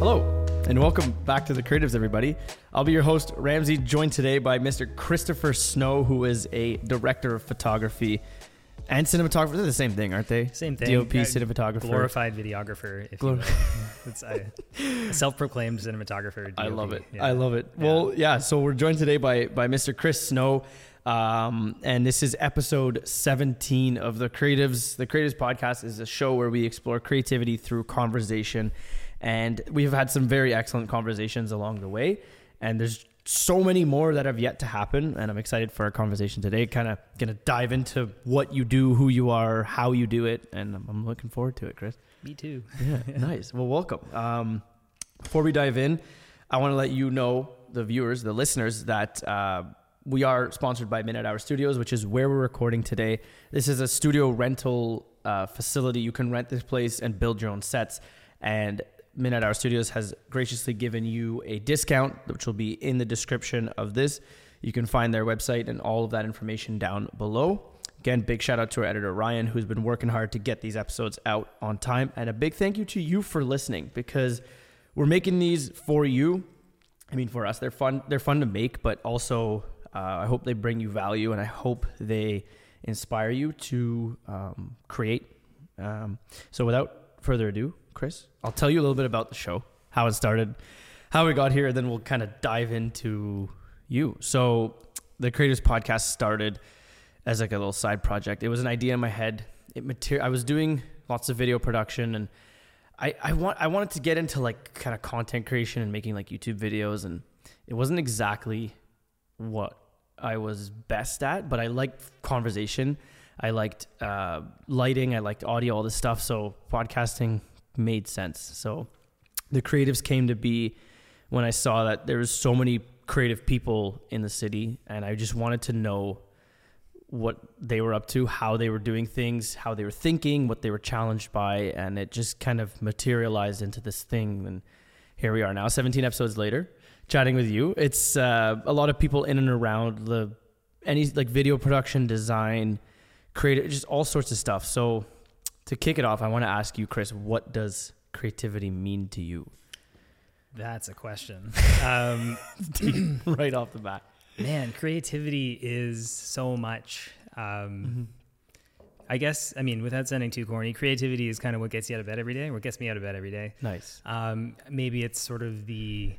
Hello, and welcome back to the Creatives, everybody. I'll be your host, Ramsey, joined today by Mr. Christopher Snow, who is a director of photography and cinematographer. They're the same thing, aren't they? Same thing. DOP, Uh, cinematographer. Glorified videographer, if Glor- you it's a, a self-proclaimed cinematographer. I love it. Yeah. I love it. Yeah. Well, yeah. So we're joined today by by Mr. Chris Snow, um, and this is episode 17 of the Creatives. The Creatives podcast is a show where we explore creativity through conversation, and we've had some very excellent conversations along the way. And there's so many more that have yet to happen, and I'm excited for our conversation today. Kind of gonna dive into what you do, who you are, how you do it, and I'm, I'm looking forward to it, Chris. Me too. Yeah, nice. Well, welcome. Um, before we dive in, I want to let you know, the viewers, the listeners, that uh, we are sponsored by Midnight Hour Studios, which is where we're recording today. This is a studio rental uh, facility. You can rent this place and build your own sets. And Midnight Hour Studios has graciously given you a discount, which will be in the description of this. You can find their website and all of that information down below. Again, big shout out to our editor Ryan, who's been working hard to get these episodes out on time. And a big thank you to you for listening because we're making these for you. I mean, for us, they're fun. They're fun to make, but also uh, I hope they bring you value, and I hope they inspire you to um, create. Um, so, without further ado, Chris, I'll tell you a little bit about the show, how it started, how we got here, and then we'll kind of dive into you. So, the Creatives Podcast started as like a little side project. It was an idea in my head. It material. I was doing lots of video production and I, I want I wanted to get into like kind of content creation and making like YouTube videos and it wasn't exactly what I was best at, but I liked conversation. I liked uh, lighting. I liked audio, all this stuff. So podcasting made sense. So the creatives came to be when I saw that there was so many creative people in the city, and I just wanted to know what they were up to, how they were doing things, how they were thinking, what they were challenged by, and it just kind of materialized into this thing. And here we are now, 17 episodes later, chatting with you. It's uh, a lot of people in and around the any like video production, design, creative, just all sorts of stuff. So to kick it off, I want to ask you, Chris, what does creativity mean to you? That's a question. Um, right off the bat. man, creativity is so much. Um, I guess, I mean, without sounding too corny, creativity is kind of what gets you out of bed every day, what gets me out of bed every day. Nice. Um, maybe it's sort of the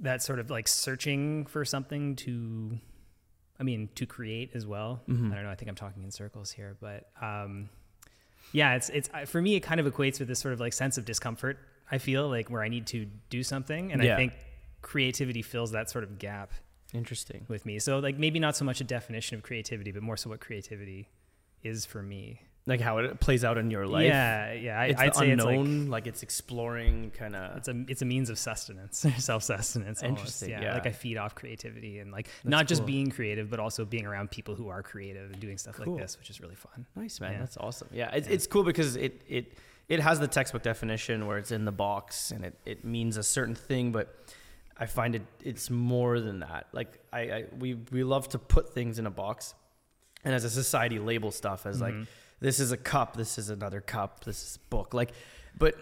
that sort of like searching for something to, I mean, to create as well. Mhm. I don't know. I think I'm talking in circles here, but um, yeah, it's it's uh, for me. It kind of equates with this sort of like sense of discomfort. I feel like where I need to do something, and Yeah. I think creativity fills that sort of gap Interesting. with me. So like maybe not so much a definition of creativity, but more so what creativity is for me. Like how it plays out in your life. Yeah, yeah. I, it's I'd say unknown, like, it's exploring kind of. it's a it's a means of sustenance, self sustenance. Interesting, Yeah, yeah. like I feed off creativity and like That's not just cool. being creative, but also being around people who are creative and doing stuff Cool. like this, which is really fun. Nice man, Yeah. that's awesome. Yeah, it's, Yeah. it's cool because it it it has the textbook definition where it's in the box and it, it means a certain thing, but I find it it's more than that. Like I, I we we love to put things in a box, and as a society label stuff as like Mhm. This is a cup, this is another cup, this is a book. Like, but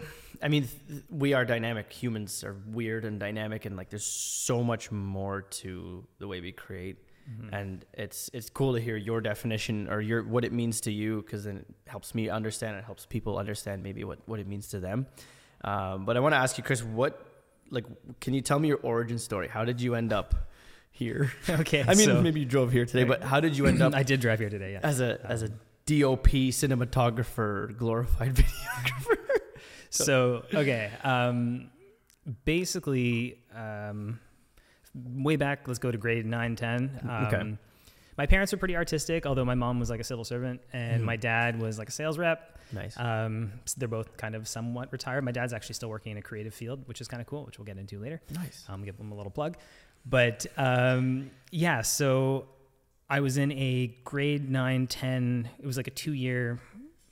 I mean, th- we are dynamic. Humans are weird and dynamic, and like there's so much more to the way we create Mhm. and it's it's cool to hear your definition or your what it means to you because then it helps me understand it helps people understand maybe what what it means to them um, but i want to ask you chris what like can you tell me your origin story how did you end up here okay. i mean so maybe you drove here today but how did you end up I did drive here today. Yeah. as a as a Um, dop cinematographer glorified videographer. So okay um, basically um, way back let's go to grade 9 10 um, Okay. my parents were pretty artistic although my mom was like a civil servant and Mhm. my dad was like a sales rep. Nice. Um, so they're both kind of somewhat retired. My dad's actually still working in a creative field which is kind of cool which we'll get into later. Nice. Um, give them a little plug. But um, yeah, so I was in a grade 9, 10, it was like a two year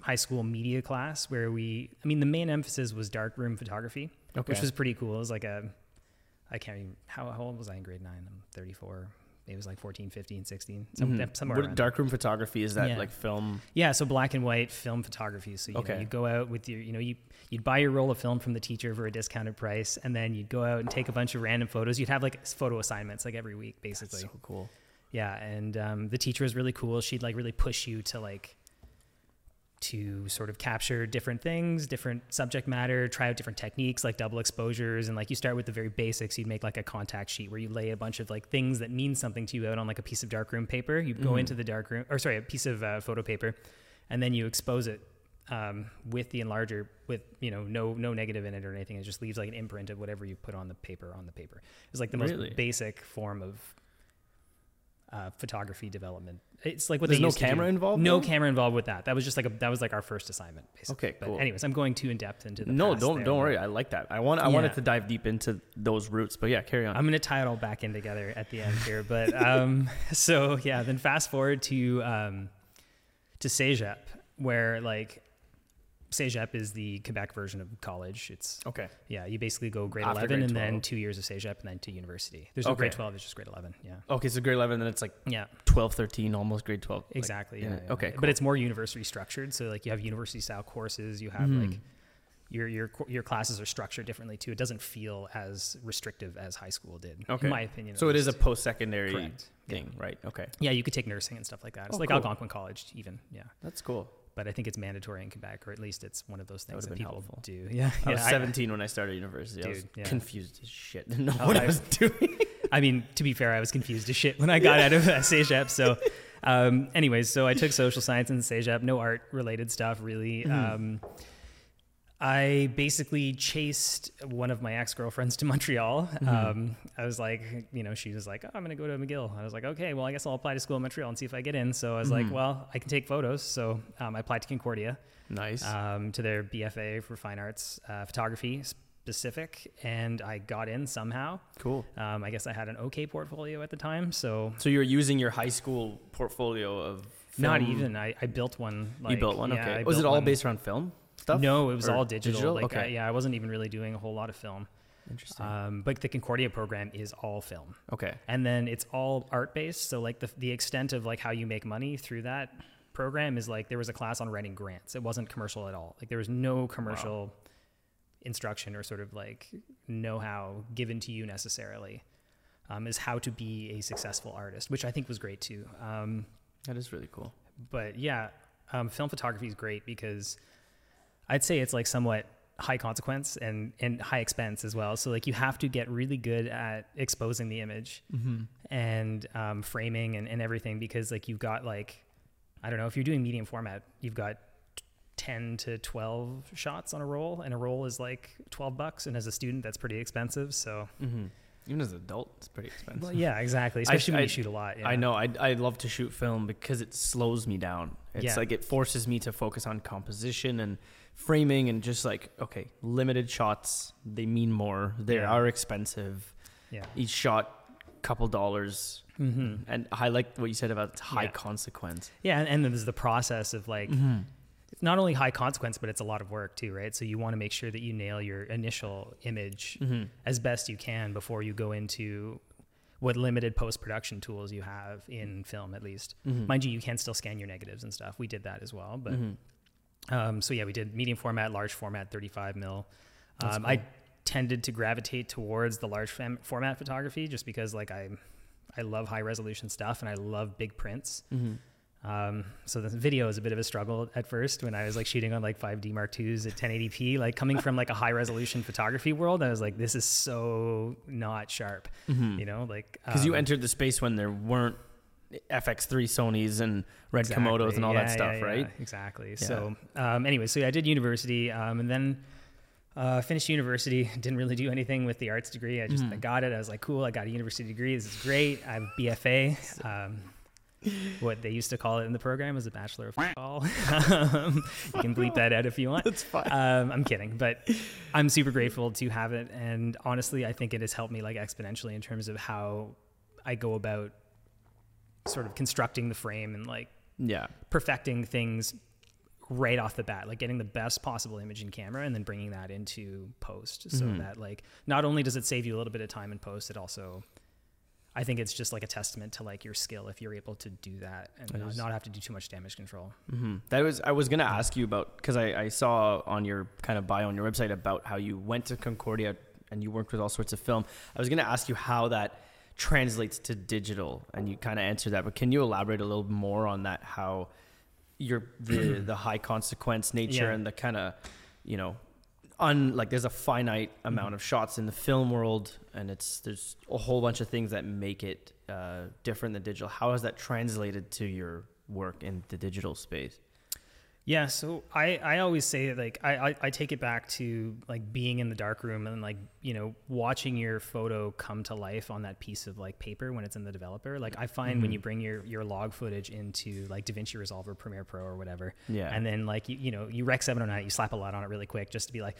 high school media class where we, I mean, the main emphasis was darkroom photography, okay which was pretty cool. It was like a, I can't even, how, how old was I in grade 9? I'm 34. It was like 14, 15, 16, some, Mhm. somewhere What darkroom photography is that Yeah. like film? Yeah, so black and white film photography. So you, know, Okay. you go out with your, you know, you you'd buy your roll of film from the teacher for a discounted price, and then you'd go out and take a bunch of random photos. You'd have like photo assignments like every week, basically. That's so cool. Yeah, and um, the teacher was really cool. She'd like really push you to like to sort of capture different things, different subject matter, try out different techniques like double exposures, and like you start with the very basics. You'd make like a contact sheet where you lay a bunch of like things that mean something to you out on like a piece of darkroom paper. You go Mhm. into the darkroom, or sorry, a piece of uh, photo paper, and then you expose it um, with the enlarger with you know no no negative in it or anything. It just leaves like an imprint of whatever you put on the paper on the paper. It's like the most Really? basic form of uh, photography development. It's like what There's they no camera involved, No camera involved with that. That was just like a that was like our first assignment. Basically. Okay, But cool. anyways, I'm going too in depth into the No, don't there, don't worry. I like that. I want I wanted to dive deep into those roots, but yeah, carry on. I'm gonna tie it all back in together at the end here. But um, so yeah, then fast forward to um, to Cégep, where like Cégep is the Quebec version of college. It's okay. yeah, you basically go grade After 11 grade and then two years of Cégep and then to university. There's no grade 12. It's just grade 11. Yeah. Okay, so grade 11 then it's like Yeah. 12, 13, almost grade 12. like- Exactly. yeah, yeah, yeah. okay, cool. But it's more university structured. So like you have university style courses. You have Mhm. like your your your classes are structured differently too. It doesn't feel as restrictive as high school did, Okay. in my opinion. so it is a post-secondary Correct. thing, right? Okay. Yeah, you could take nursing and stuff like that. It's Oh, like cool. Algonquin College, even. Yeah, That's cool. But I think it's mandatory in Quebec, or at least it's one of those things would've that, people helpful. do. Yeah, I yeah. was 17 when I started university. I was Dude, yeah. confused as shit. Didn't know Oh, what I I- was doing. I mean, to be fair, I was confused as shit when I got out of uh, CEGEP. So, um, anyways, so I took social science in CEGEP, no art related stuff really. Mhm. Um, I basically chased one of my ex girlfriends to Montreal. Mhm. Um, I was like, you know, she was like, oh, I'm going to go to McGill. I was like, okay, well, I guess I'll apply to school in Montreal and see if I get in. So I was Mhm. like, well, I can take photos. So um, I applied to Concordia Nice. um, to their BFA for fine arts uh, photography specific, and I got in somehow. cool. Um, I guess I had an okay portfolio at the time, so So you're using your high school portfolio of not even. I, I built one. Like, you built one. yeah, okay. Was built it all one. based around film stuff? No, it was Or all digital. Like, okay. I, yeah, I wasn't even really doing a whole lot of film. Interesting. Um, but the Concordia program is all film, okay. and then it's all art based. So like the the extent of like how you make money through that program is like there was a class on writing grants. It wasn't commercial at all. Like there was no commercial instruction or sort of like know how given to you necessarily. Um, is how to be a successful artist, which I think was great too. Um, That is really cool. but yeah, um, film photography is great because I'd say it's like somewhat high consequence and, and high expense as well. So like you have to get really good at exposing the image Mm-hmm. and um, framing and, and everything because like you've got like I don't know if you're doing medium format, you've got 10 to 12 shots on a roll and a roll is like 12 bucks and as a student that's pretty expensive so Mm-hmm. Even as an adult, it's pretty expensive. well, yeah exactly especially when I- you shoot a lot yeah. I know. I, I love to shoot film because it slows me down. It's Yeah. like it forces me to focus on composition and framing and just like, okay, limited shots, they mean more. They Yeah. are expensive. yeah Each shot, couple dollars. hmm And I like what you said about high Yeah. consequence. yeah and, and then there's the process of like Mm-hmm. it's not only high consequence, but it's a lot of work too, right? So you want to make sure that you nail your initial image Mm-hmm. as best you can before you go into what limited post production tools you have in film, at least. Mm-hmm. Mind you, you can still scan your negatives and stuff. We did that as well, but Mm-hmm. Um, so yeah, we did medium format, large format, 35 mil. Um, cool. I tended to gravitate towards the large fam- format photography just because like I, I love high resolution stuff and I love big prints. Mm-hmm. Um, so the video is a bit of a struggle at first when I was like shooting on like 5D Mark IIs at 1080p, like coming from like a high resolution photography world. I was like, this is so not sharp, Mm-hmm. you know, like, Because you um, entered the space when there weren't FX3 Sonys and Red Komodos and all Yeah, that stuff, yeah, yeah, right? exactly. So, um, anyway, so I did university, um, and then uh, finished university. Didn't really do anything with the arts degree. I just Mhm. I got it. I was like, cool. I got a university degree. This is great. I have a BFA. Um, what they used to call it in the program is a bachelor of football. um, you can bleep that out if you want. That's fine. Um, I'm kidding, but I'm super grateful to have it, and honestly, I think it has helped me like exponentially in terms of how I go about sort of constructing the frame and like yeah. perfecting things right off the bat, like getting the best possible image in camera and then bringing that into post, so Mhm. that like not only does it save you a little bit of time in post, it also I think it's just like a testament to like your skill if you're able to do that and not, not have to do too much damage control. hmm That was I was gonna ask you about because I, I saw on your kind of bio on your website about how you went to Concordia and you worked with all sorts of film. I was gonna ask you how that translates to digital, and you kind of answered that. But can you elaborate a little more on that? How your the the high consequence nature Yeah. and the kind of you know un like there's a finite amount of shots in the film world and it's there's a whole bunch of things that make it uh, different than digital how has that translated to your work in the digital space Yeah, so I, I always say like I, I, I take it back to like being in the dark room and like you know watching your photo come to life on that piece of like paper when it's in the developer. Like I find when Mhm. you bring your your log footage into like DaVinci Resolve or Premiere Pro or whatever, yeah and then like you, you know you rec 709 you slap a LUT on it really quick just to be like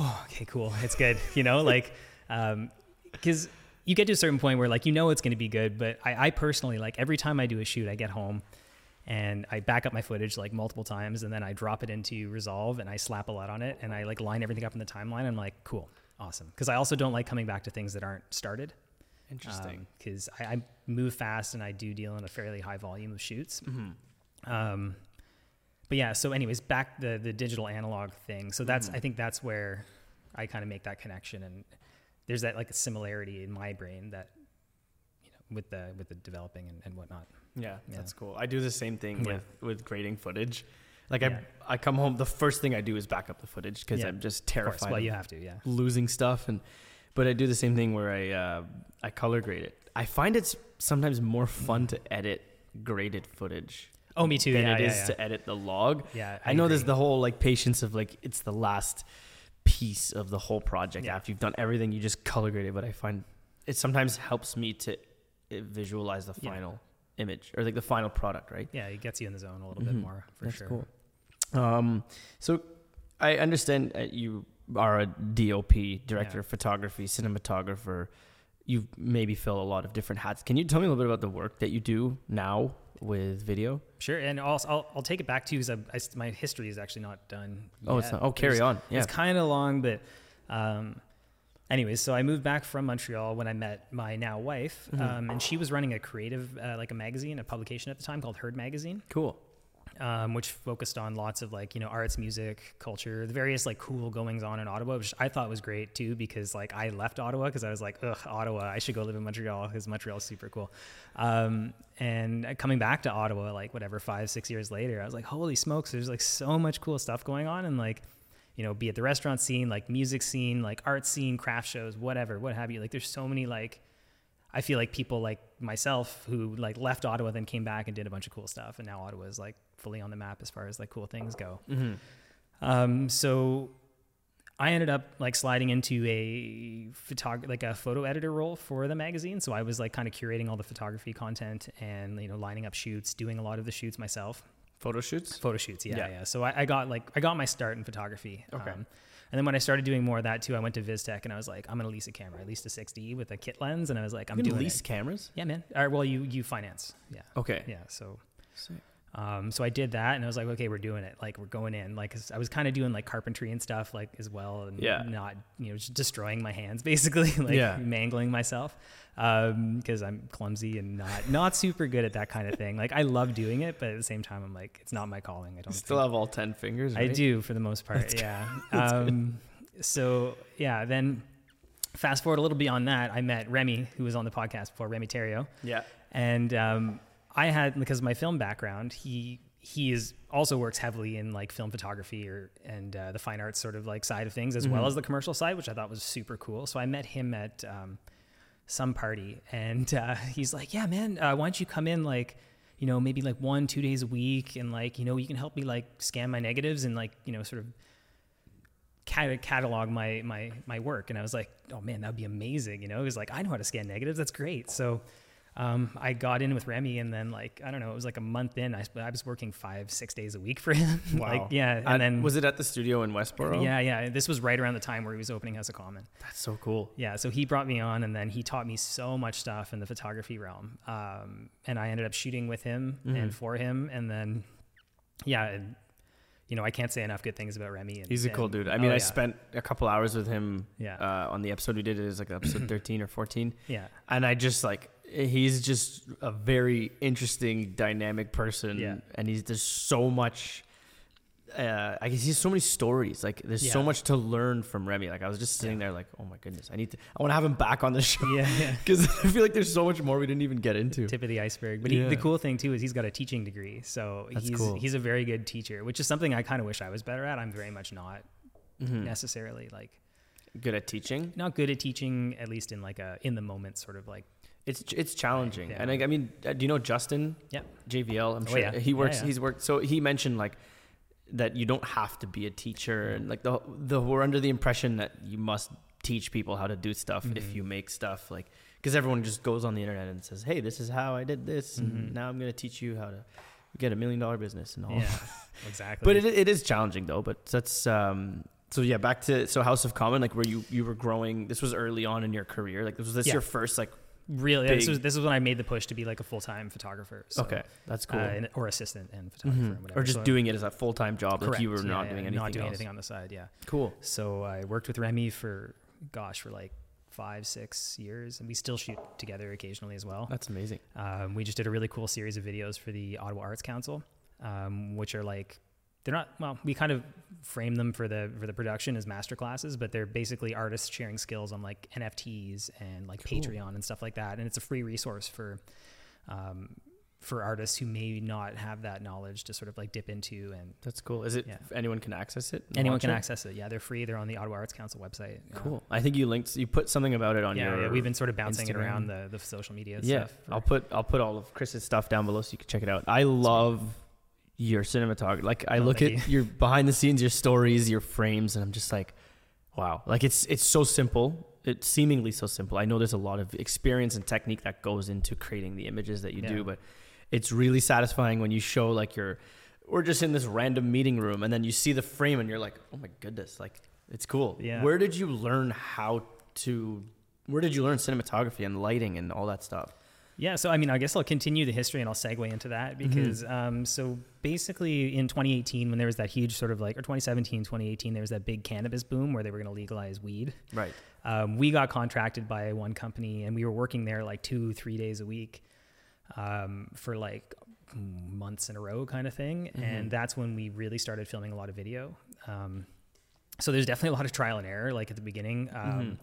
oh okay cool it's good you know like um because you get to a certain point where like you know it's going to be good but I, I personally like every time i do a shoot i get home and i back up my footage like multiple times and then i drop it into resolve and i slap a LUT on it and i like line everything up in the timeline i'm like cool awesome because i also don't like coming back to things that aren't started interesting because I, I move fast and i do deal in a fairly high volume of shoots hmm um, but yeah, so anyways, back the the digital analog thing. So that's Mhm. I think that's where I kind of make that connection, and there's that like a similarity in my brain that you know with the with the developing and, and whatnot. Yeah, Yeah. that's cool. I do the same thing Yeah. with with grading footage. Like Yeah. I, I come home the first thing i do is back up the footage because i'm just terrified well of you have to, yeah. losing stuff and but i do the same thing where i uh, i color grade it. I find it's sometimes more fun to edit graded footage Oh, me too. than yeah, it is to edit the log. Yeah, I, know there's the whole like patience of like it's the last piece of the whole project after you've done everything you just color grade it but i find it sometimes helps me to uh, visualize the final image or like the final product right yeah, it gets you in the zone a little bit Mhm. more for That's sure. cool. Um, so I understand uh, you are a DOP, director Yeah. of photography, cinematographer. You maybe fill a lot of different hats. Can you tell me a little bit about the work that you do now with video? Sure, and also I'll, I'll take it back to you because my history is actually not done. Oh, it's not. Oh, carry There's- on. Yeah. It's kind of long, but um, anyways, so I moved back from Montreal when I met my now wife, Mhm. um, and she was running a creative, uh, like a magazine, a publication at the time called Herd Magazine, Cool. um, which focused on lots of like you know arts, music, culture, the various like cool goings on in Ottawa, which I thought was great too because like I left Ottawa because I was like, ugh, Ottawa, I should go live in Montreal because Montreal's super cool. Um, and coming back to Ottawa, like whatever, five, six years later, I was like, holy smokes, there's like so much cool stuff going on. And like, you know, be it the restaurant scene, like music scene, like art scene, craft shows, whatever, what have you. Like, there's so many like, I feel like people like myself who like left Ottawa, then came back and did a bunch of cool stuff. And now Ottawa is like fully on the map as far as like cool things go. Mm-hmm. Um, so I ended up like sliding into a photog- like a photo editor role for the magazine. So I was like kind of curating all the photography content and you know lining up shoots, doing a lot of the shoots myself. Photo shoots. Photo shoots, yeah, Yeah. yeah. So I, I got like I got my start in photography. Okay. Um, and then when I started doing more of that too, I went to Vistek and I was like, I'm gonna lease a camera. I leased a 6D with a kit lens, and I was like, I'm doing lease it. cameras. Yeah, man. All right, well, you you finance, yeah, Okay. yeah. So Sick. Um, so I did that, and I was like, okay, we're doing it. Like we're going in. Like 'cause I was kind of doing like carpentry and stuff, like as well, and Yeah. not you know just destroying my hands basically, like Yeah. mangling myself, because I'm clumsy and not not super good at that kind of thing. Like I love doing it, but at the same time, I'm like, it's not my calling. I don't still think. have all ten fingers. I do for the most part. yeah. Um, so yeah, then fast forward a little beyond that, I met Remy, who was on the podcast before, Remy Terrio Yeah. and um, I had because of my film background, he he is also works heavily in like film photography or and uh, the fine arts sort of like side of things as well Mhm. as the commercial side, which I thought was super cool. So I met him at um, some party, and uh, he's like, "Yeah, man, uh, why don't you come in like." You know, maybe like one, two days a week, and like, you know, you can help me like scan my negatives and like, you know, sort of catalog my my my work and i was like oh man that would be amazing you know he was like i know how to scan negatives that's great so um, i got in with remy and then like i don't know it was like a month in i, I was working five six days a week for him like Wow. yeah and And then was it at the studio in Westboro? yeah yeah this was right around the time where he was opening house of common That's so cool. yeah so he brought me on and then he taught me so much stuff in the photography realm um, and i ended up shooting with him Mhm. and for him and then yeah and, you know i can't say enough good things about remy and, He's a cool dude. I oh, mean, I yeah. spent a couple hours with him yeah uh, on the episode we did. It was like episode 13 or 14. yeah And I just like, he's just a very interesting, dynamic person. Yeah. And he's there's so much. Uh, I guess he has so many stories. Like there's so much to learn from Remy. Like I was just sitting there, like, oh my goodness, I need to. I want to have him back on the show yeah, yeah. because I feel like there's so much more we didn't even get into. Tip of the iceberg. But he, the cool thing too is he's got a teaching degree, so That's he's cool. he's a very good teacher, which is something I kind of wish I was better at. I'm very much not Mhm. necessarily like Good at teaching. not good at teaching, at least in like a in the moment sort of like It's it's challenging, yeah. and I, I mean, uh, do you know Justin? Yeah. JVL. I'm Oh, sure yeah. he works. yeah. He's worked. So he mentioned like that you don't have to be a teacher, and like the the we're under the impression that you must teach people how to do stuff if Mhm. you make stuff like because everyone just goes on the internet and says, hey, this is how I did this, Mhm. and now I'm gonna teach you how to get a million dollar business and all. yeah, exactly. But it, it is challenging though. But that's um. So yeah, back to so House of Common, like where you you were growing. This was early on in your career. Like was this Yeah. your first like? really this was this was when I made the push to be like a full time photographer. So, okay, that's cool. uh, and- or assistant and photographer, Mhm. or whatever. Or just So- doing it as a full time job, like you were Correct, not yeah, doing anything not doing else. anything on the side. Yeah. Cool. So I worked with Remy for, gosh, for like five, six years, and we still shoot together occasionally as well. That's amazing. Um, we just did a really cool series of videos for the Ottawa Arts Council, um, which are like they're not well. We kind of frame them for the for the production as master classes, but they're basically artists sharing skills on like NFTs and like Cool. Patreon and stuff like that. And it's a free resource for um, for artists who may not have that knowledge to sort of like dip into and That's cool. Is it Yeah. anyone can access it? anyone can it? access it. Yeah, they're free. They're on the Ottawa Arts Council website. Yeah. Cool. I think you linked. You put something about it on Yeah, your. yeah, we've been sort of bouncing it around the, the social media Yeah, I'll put I'll put all of Chris's stuff down below so you can check it out. I love your cinematography. Like I look at your behind the scenes, your stories, your frames, and I'm just like, wow. Like it's it's so simple. It's seemingly so simple. I know there's a lot of experience and technique that goes into creating the images that you Yeah. do, but it's really satisfying when you show like you're we're just in this random meeting room and then you see the frame and you're like, oh my goodness, like it's cool. Yeah. Where did you learn how to? Where did you learn cinematography and lighting and all that stuff? Yeah, so I mean, I guess I'll continue the history and I'll segue into that Mm-hmm. because, um, so basically in 2018, when there was that huge sort of like, or 2017, 2018, there was that big cannabis boom where they were going to legalize weed. Right. Um, we got contracted by one company and we were working there like two, three days a week um, for like months in a row kind of thing. Mhm. And that's when we really started filming a lot of video. Um, so there's definitely a lot of trial and error, like at the beginning. Um, Mhm.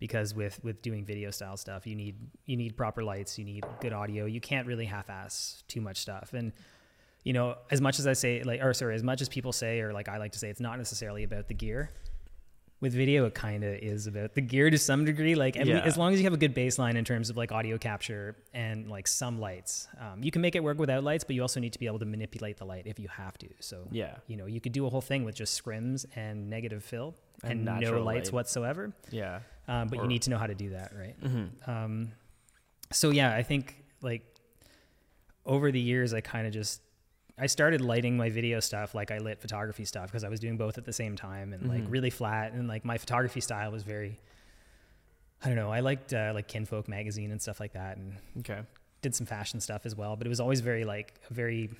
Because with with doing video style stuff you need you need proper lights you need good audio. You can't really half-ass too much stuff. And you know as much as i say like or sorry as much as people say or like i like to say it's not necessarily about the gear. With video it kind of is about the gear to some degree. Like Yeah. as long as you have a good baseline in terms of like audio capture and like some lights um, you can make it work without lights but you also need to be able to manipulate the light if you have to. So Yeah. you know you could do a whole thing with just scrims and negative fill And and, no lights light. whatsoever Yeah. um, but Or- you need to know how to do that, right? Mm-hmm. Um, so yeah, I think like over the years, I kind of just I started lighting my video stuff like I lit photography stuff because I was doing both at the same time and like Mhm. really flat and like my photography style was very I don't know I liked uh, like Kinfolk magazine and stuff like that and Okay. did some fashion stuff as well but it was always very like a very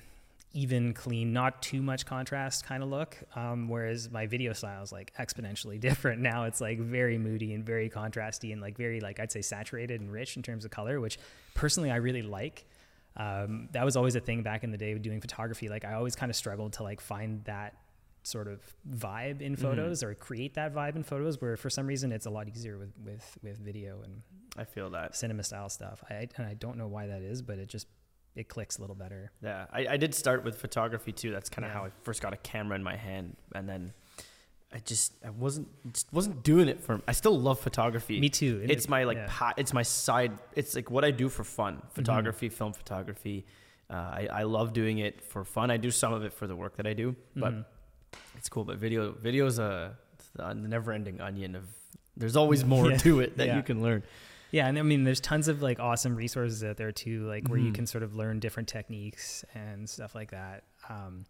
even clean not too much contrast kind of look um, whereas my video style is like exponentially different now it's like very moody and very contrasty and like very like i'd say saturated and rich in terms of color which personally i really like um, that was always a thing back in the day with doing photography like i always kind of struggled to like find that sort of vibe in Mhm. photos or create that vibe in photos where for some reason it's a lot easier with with with video and I feel that. cinema style stuff. I and I don't know why that is, but it just it clicks a little better. Yeah. I, I did start with photography too. That's kind of Yeah. how I first got a camera in my hand, and then I just I wasn't just wasn't doing it for. I still love photography. Me too. It's it- my like yeah. pa- it's my side it's like what i do for fun photography film photography uh, I, I love doing it for fun i do some of it for the work that i do but Mhm. it's cool but video video is a, it's a never-ending onion of there's always more Yeah. to it that you can learn yeah, and I mean, there's tons of like awesome resources out there too, like where you Mhm. can sort of learn different techniques and stuff like that. Um,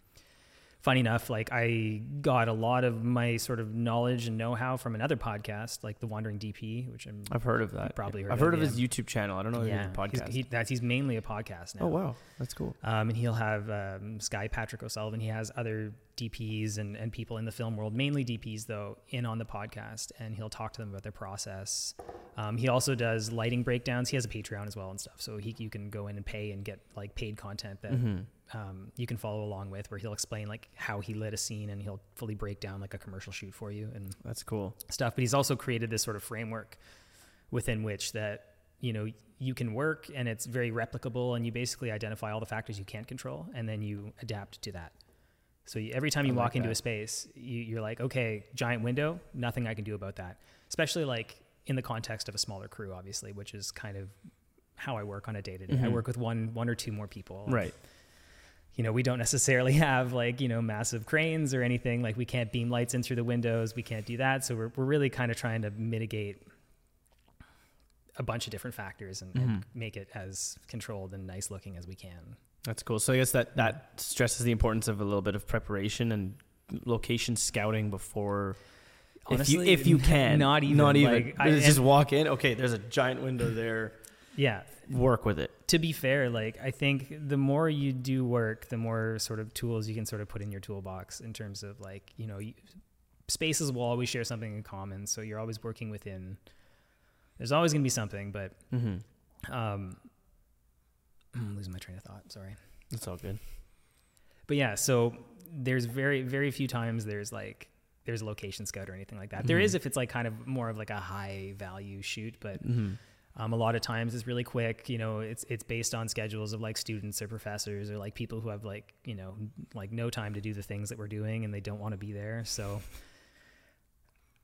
funny enough, like I got a lot of my sort of knowledge and know-how from another podcast, like the Wandering DP, which I'm I've heard of that. probably heard I've heard of yeah. his YouTube channel. I don't know yeah, a he's- podcast. He, that's he's mainly a podcast now. oh wow, that's cool. Um, and he'll have um, Sky Patrick O'Sullivan. He has other DPs and, and people in the film world, mainly DPs though, in on the podcast, and he'll talk to them about their process. Um, he also does lighting breakdowns. He has a Patreon as well and stuff, so he you can go in and pay and get like paid content that Mm-hmm. Um, you can follow along with, where he'll explain like how he lit a scene and he'll fully break down like a commercial shoot for you and That's cool. stuff. But he's also created this sort of framework within which that you know you can work and it's very replicable and you basically identify all the factors you can't control and then you adapt to that. So you, every time you I walk like into that. a space, you, you're like, okay, giant window, nothing I can do about that. Especially like in the context of a smaller crew, obviously, which is kind of how I work on a day to day. I work with one, one or two more people. Right. You know, we don't necessarily have like you know massive cranes or anything. Like we can't beam lights in through the windows. We can't do that. So we're we're really kind of trying to mitigate a bunch of different factors and, and Mhm. make it as controlled and nice looking as we can. That's cool. So I guess that that stresses the importance of a little bit of preparation and location scouting before. Honestly, if you if you can, not even, not even. like, I- just walk in. Okay, there's a giant window there. Yeah. Work with it. To be fair, like I think the more you do work, the more sort of tools you can sort of put in your toolbox in terms of like you know you, spaces will always share something in common, so you're always working within. There's always going to be something, but Mm-hmm. um, I'm losing my train of thought. Sorry. That's all good. But yeah, so there's very very few times there's like there's a location scout or anything like that. There Mhm. is if it's like kind of more of like a high value shoot, but Mm-hmm. Um, a lot of times it's really quick. You know, it's it's based on schedules of like students or professors or like people who have like you know like no time to do the things that we're doing and they don't want to be there. So.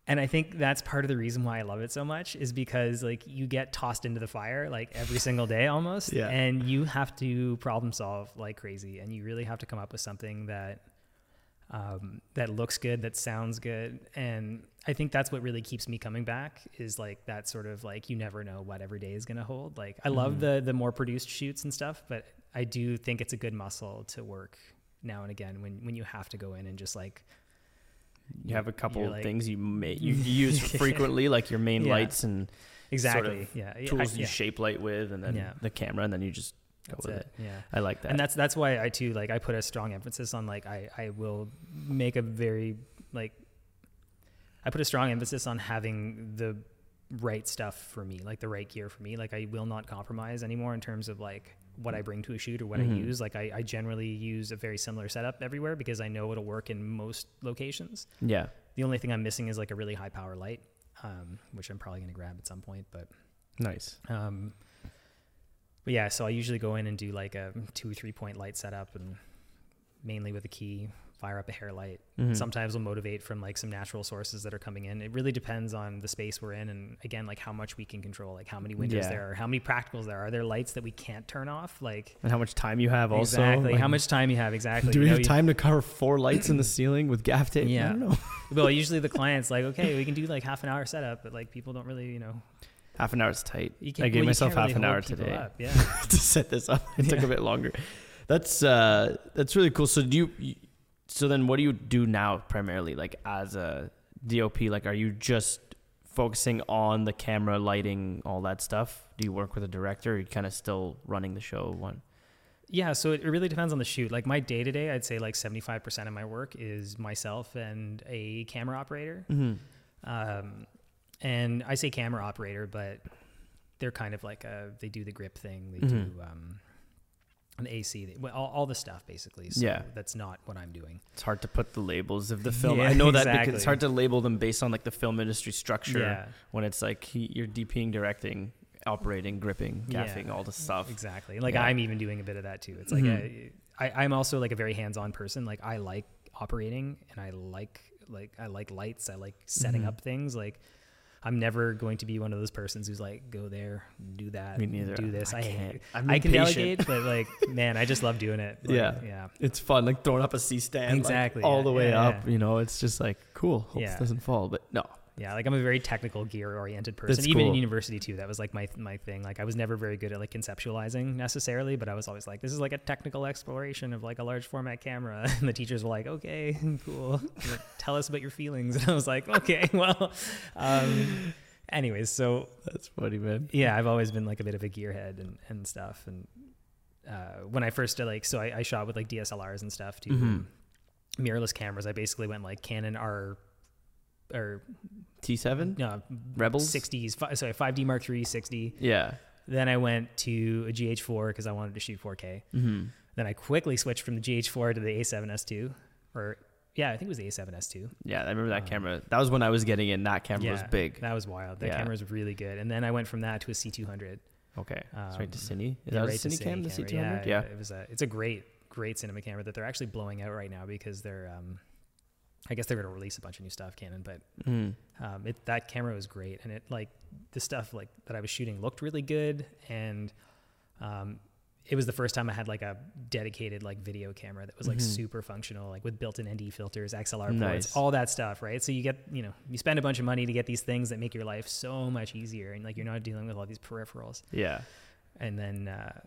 And I think that's part of the reason why I love it so much is because like you get tossed into the fire like every single day almost Yeah. and you have to problem solve like crazy and you really have to come up with something that um, that looks good, that sounds good, and I think that's what really keeps me coming back is like that sort of like you never know what every day is gonna hold. Like I love Mhm. the the more produced shoots and stuff, but I do think it's a good muscle to work now and again when when you have to go in and just like You have a couple like- things you may you use frequently, like your main Yeah. lights and exactly yeah tools I- you yeah, shape light with, and then Yeah. the camera, and then you just go that's with it. it. yeah. I like that. and that's that's why I too like I put a strong emphasis on like I I will make a very like I put a strong emphasis on having the right stuff for me, like the right gear for me. Like I will not compromise anymore in terms of like what I bring to a shoot or what I Mhm. use. Like I, I generally use a very similar setup everywhere because I know it'll work in most locations. yeah. The only thing I'm missing is like a really high power light, um, which I'm probably gonna grab at some point, but Nice. um, but yeah, so I usually go in and do like a two or three point light setup and mainly with a key, fire up a hair light. Mhm. Sometimes we'll motivate from like some natural sources that are coming in. It really depends on the space we're in and again, like how much we can control, like how many windows Yeah. there are, how many practicals there are. Are there lights that we can't turn off? Like and how much time you have also. exactly like, how much time you have exactly. Do You we know, have you- time to cover four lights in the ceiling with gaff tape? I Yeah. don't know. Well, usually the client's like, okay, we can do like half an hour setup, but like people don't really, you know, Half an hour's tight. you I gave well, you myself half really an hour today up. Yeah. to set this up. It took a bit longer. That's uh that's really cool. So do you, you so then what do you do now primarily like as a DOP like are you just focusing on the camera lighting all that stuff? Do you work with a director or are you kind of still running the show one? Yeah, so it, really depends on the shoot. Like my day to day, I'd say like 75% of my work is myself and a camera operator. Mhm. Um, and I say camera operator, but they're kind of like a, they do the grip thing, they Mhm. do um, an AC, all, all the stuff basically. So Yeah. that's not what I'm doing. It's hard to put the labels of the film. Yeah, I know that because it's hard to label them based on like the film industry structure Yeah, when it's like he, you're DPing, directing, operating, gripping, Yeah. gaffing, all the stuff. exactly. Like Yeah. I'm even doing a bit of that too. It's like Mhm. a, I, I'm also like a very hands-on person. Like I like operating and I like like I like lights. I like setting Mhm. up things. Like I'm never going to be one of those persons who's like go there, do that, Me neither. do this. I, hate can't. I'm I can impatient. delegate, but like man, I just love doing it. Like, Yeah. yeah, It's fun, like throwing up a C stand, like, Exactly, all yeah, the way yeah, up. yeah. You know, it's just like cool. Hope Yeah. it doesn't fall, but no, yeah. Like I'm a very technical, gear-oriented person. That's Even in university too, that was like my my thing. Like I was never very good at like conceptualizing necessarily, but I was always like, this is like a technical exploration of like a large format camera. And the teachers were like, okay, cool. Like, Tell us about your feelings. And I was like, okay, well. Um, anyways, so That's funny, man. yeah, I've always been like a bit of a gearhead and, and stuff. And uh, when I first did like, so I, I shot with like DSLRs and stuff too, Mhm. mirrorless cameras. I basically went like Canon R or T7 no Rebels. 60s, fi- sorry, 5D Mark III 60. Yeah. Then I went to a GH4 because I wanted to shoot 4K. Mm-hmm. Then I quickly switched from the GH4 to the A7S2, or yeah, I think it was the A7S2. Yeah, I remember that Um, camera. That was when I was getting in. That camera was big. That was wild. That Yeah. camera was really good. And then I went from that to a C200. Okay. Um, Straight to Cine. Is Yeah, that a right to Cine cam? The. C200? Yeah, it was a. It's a great, great cinema camera that they're actually blowing out right now because they're. Um, I guess they're going to release a bunch of new stuff, Canon, but Mm. um, it that camera was great, and it like the stuff like that I was shooting looked really good, and um, it was the first time I had like a dedicated like video camera that was like Mhm. super functional, like with built-in ND filters, XLR Nice. ports, all that stuff, right? So you get you know you spend a bunch of money to get these things that make your life so much easier, and like you're not dealing with all these peripherals Yeah. and then uh,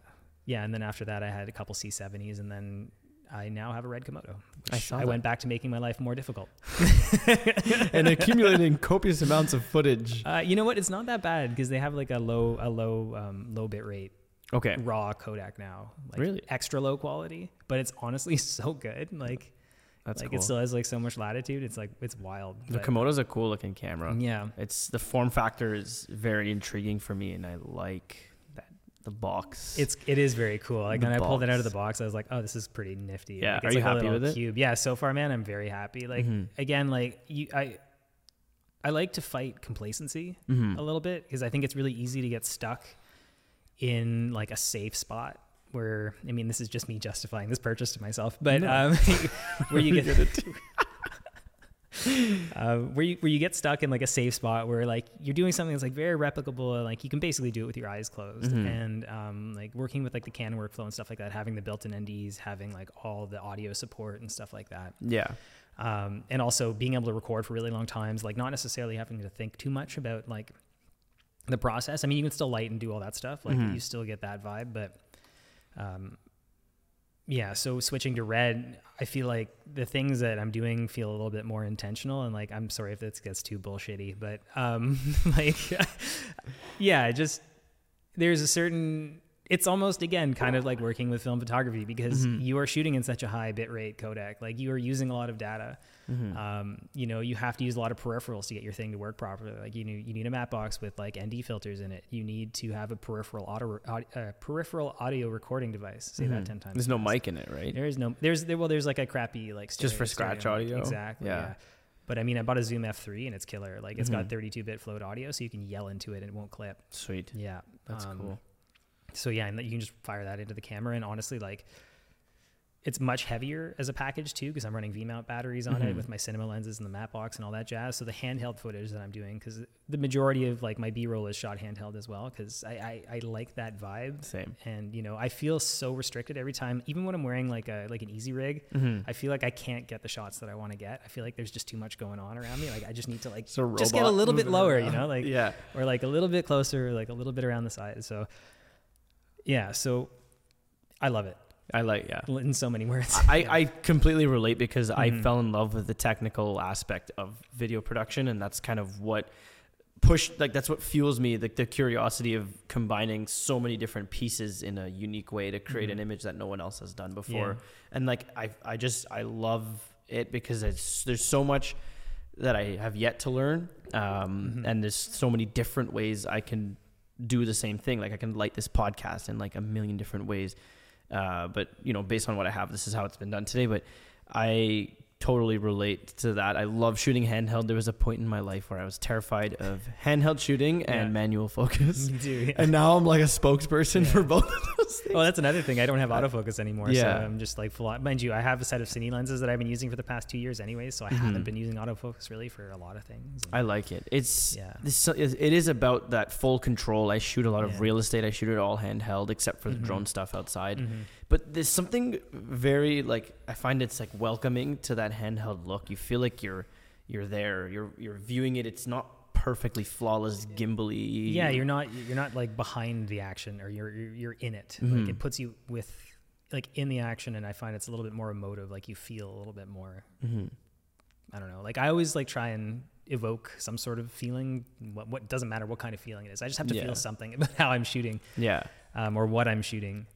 yeah, and then after that, I had a couple C70s, and then I now have a red Komodo. I saw I that. went back to making my life more difficult. and accumulating copious amounts of footage. Uh, you know what? It's not that bad because they have like a low a low um, low bit rate Okay. raw codec now, like Really? extra low quality, but it's honestly so good. Like That's like cool. it still has like so much latitude. It's like it's wild. the but- Komodo's a cool looking camera. yeah. It's the form factor is very intriguing for me, and I like the box. It's it is very cool. Like The when I pulled it out of the box. box, I was like, oh, this is pretty nifty. Yeah, Like, are you like happy with it? Cube. Yeah, so far, man, I'm very happy. Like Mhm. again, like you, I, I like to fight complacency Mhm. a little bit because I think it's really easy to get stuck in like a safe spot where I mean, this is just me justifying this purchase to myself, but No. um, where you get it. uh, where you where you get stuck in like a safe spot where like you're doing something that's like very replicable and like you can basically do it with your eyes closed Mhm. and um, like working with like the can workflow and stuff like that, having the built-in NDs, having like all the audio support and stuff like that, Yeah. um, and also being able to record for really long times, like not necessarily having to think too much about like the process. I mean, you can still light and do all that stuff, like Mhm. you still get that vibe, but um, yeah. So switching to red, I feel like the things that I'm doing feel a little bit more intentional, and like I'm sorry if this gets too bullshitty, but um, like yeah, just there's a certain. It's almost again kind of like working with film photography because Mhm. you are shooting in such a high bit rate codec. Like you are using a lot of data. Mhm. Um, you know, you have to use a lot of peripherals to get your thing to work properly. Like you need, you need a matte box with like ND filters in it. You need to have a peripheral audio, uh, peripheral audio recording device. Say that Mhm. ten times. There's no mic in it, right? There is no. There's there. Well, there's like a crappy like Just for scratch stereo audio? Exactly. Yeah. Yeah. But I mean, I bought a Zoom F3 and it's killer. Like it's got Mhm. 32 bit float audio, so you can yell into it and it won't clip. Sweet. Yeah. That's Um, cool. So yeah, and you can just fire that into the camera, and honestly, like, it's much heavier as a package too, because I'm running V mount batteries on Mhm. it with my cinema lenses and the matte box and all that jazz. So the handheld footage that I'm doing, because the majority of like my B roll is shot handheld as well, because I, I I like that vibe, Same. and you know I feel so restricted every time, even when I'm wearing like a like an easy rig. Mhm. I feel like I can't get the shots that I want to get. I feel like there's just too much going on around me. Like I just need to like just get a little bit lower, you know, like yeah. or like a little bit closer, like a little bit around the side. So, yeah, so I love it I like yeah. in so many words. I, I completely relate because I Mhm. fell in love with the technical aspect of video production, and that's kind of what pushed like that's what fuels me like the curiosity of combining so many different pieces in a unique way to create Mhm. an image that no one else has done before Yeah. and like I I just I love it because it's there's so much that I have yet to learn um Mhm. and there's so many different ways I can do the same thing. Like I can light this podcast in like a million different ways. Uh but you know based on what I have this is how it's been done today. But I totally relate to that. I love shooting handheld. There was a point in my life where I was terrified of handheld shooting and manual focus. Me too. yeah. And now I'm like a spokesperson Yeah. for both of those things. Oh, that's another thing. I don't have autofocus anymore. So I'm just like full on. Mind you, I have a set of cine lenses that I've been using for the past two years anyway. So I Mhm. haven't been using autofocus really for a lot of things. And- I like it. It's Yeah. this it is about that full control. I shoot a lot Yeah. of real estate. I shoot it all handheld except for the Mhm. drone stuff outside. Mhm. But there's something very like I find it's like welcoming to that handheld look. You feel like you're you're there. You're you're viewing it. It's not perfectly flawless, gimbally. Yeah, you're not you're not like behind the action or you're you're, you're in it. Like Mhm. it puts you with like in the action and I find it's a little bit more emotive, like you feel a little bit more hmm I don't know. Like I always like try and evoke some sort of feeling. What, what doesn't matter what kind of feeling it is. I just have to Yeah. feel something about how I'm shooting Yeah. um, or what I'm shooting.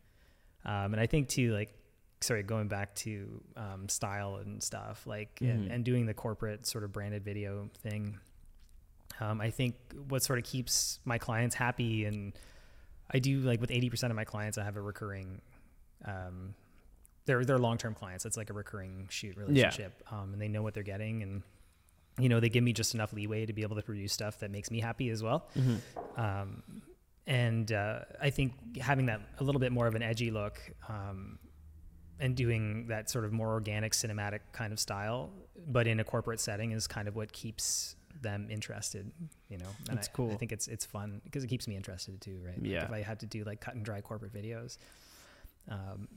Um, and I think too, like, sorry, going back to um, style and stuff, like, and, Mhm. and doing the corporate sort of branded video thing. Um, I think what sort of keeps my clients happy, and I do like with 80% of my clients, I have a recurring, um, they're, they're long-term clients. It's like a recurring shoot relationship. Um, and they know what they're getting and, you know, they give me just enough leeway to be able to produce stuff that makes me happy as well. hmm Um, and uh, I think having that a little bit more of an edgy look um, and doing that sort of more organic cinematic kind of style, but in a corporate setting, is kind of what keeps them interested. You know, and That's I, cool. I think it's it's fun because it keeps me interested too, right? Like, Yeah. if I had to do like cut and dry corporate videos, um,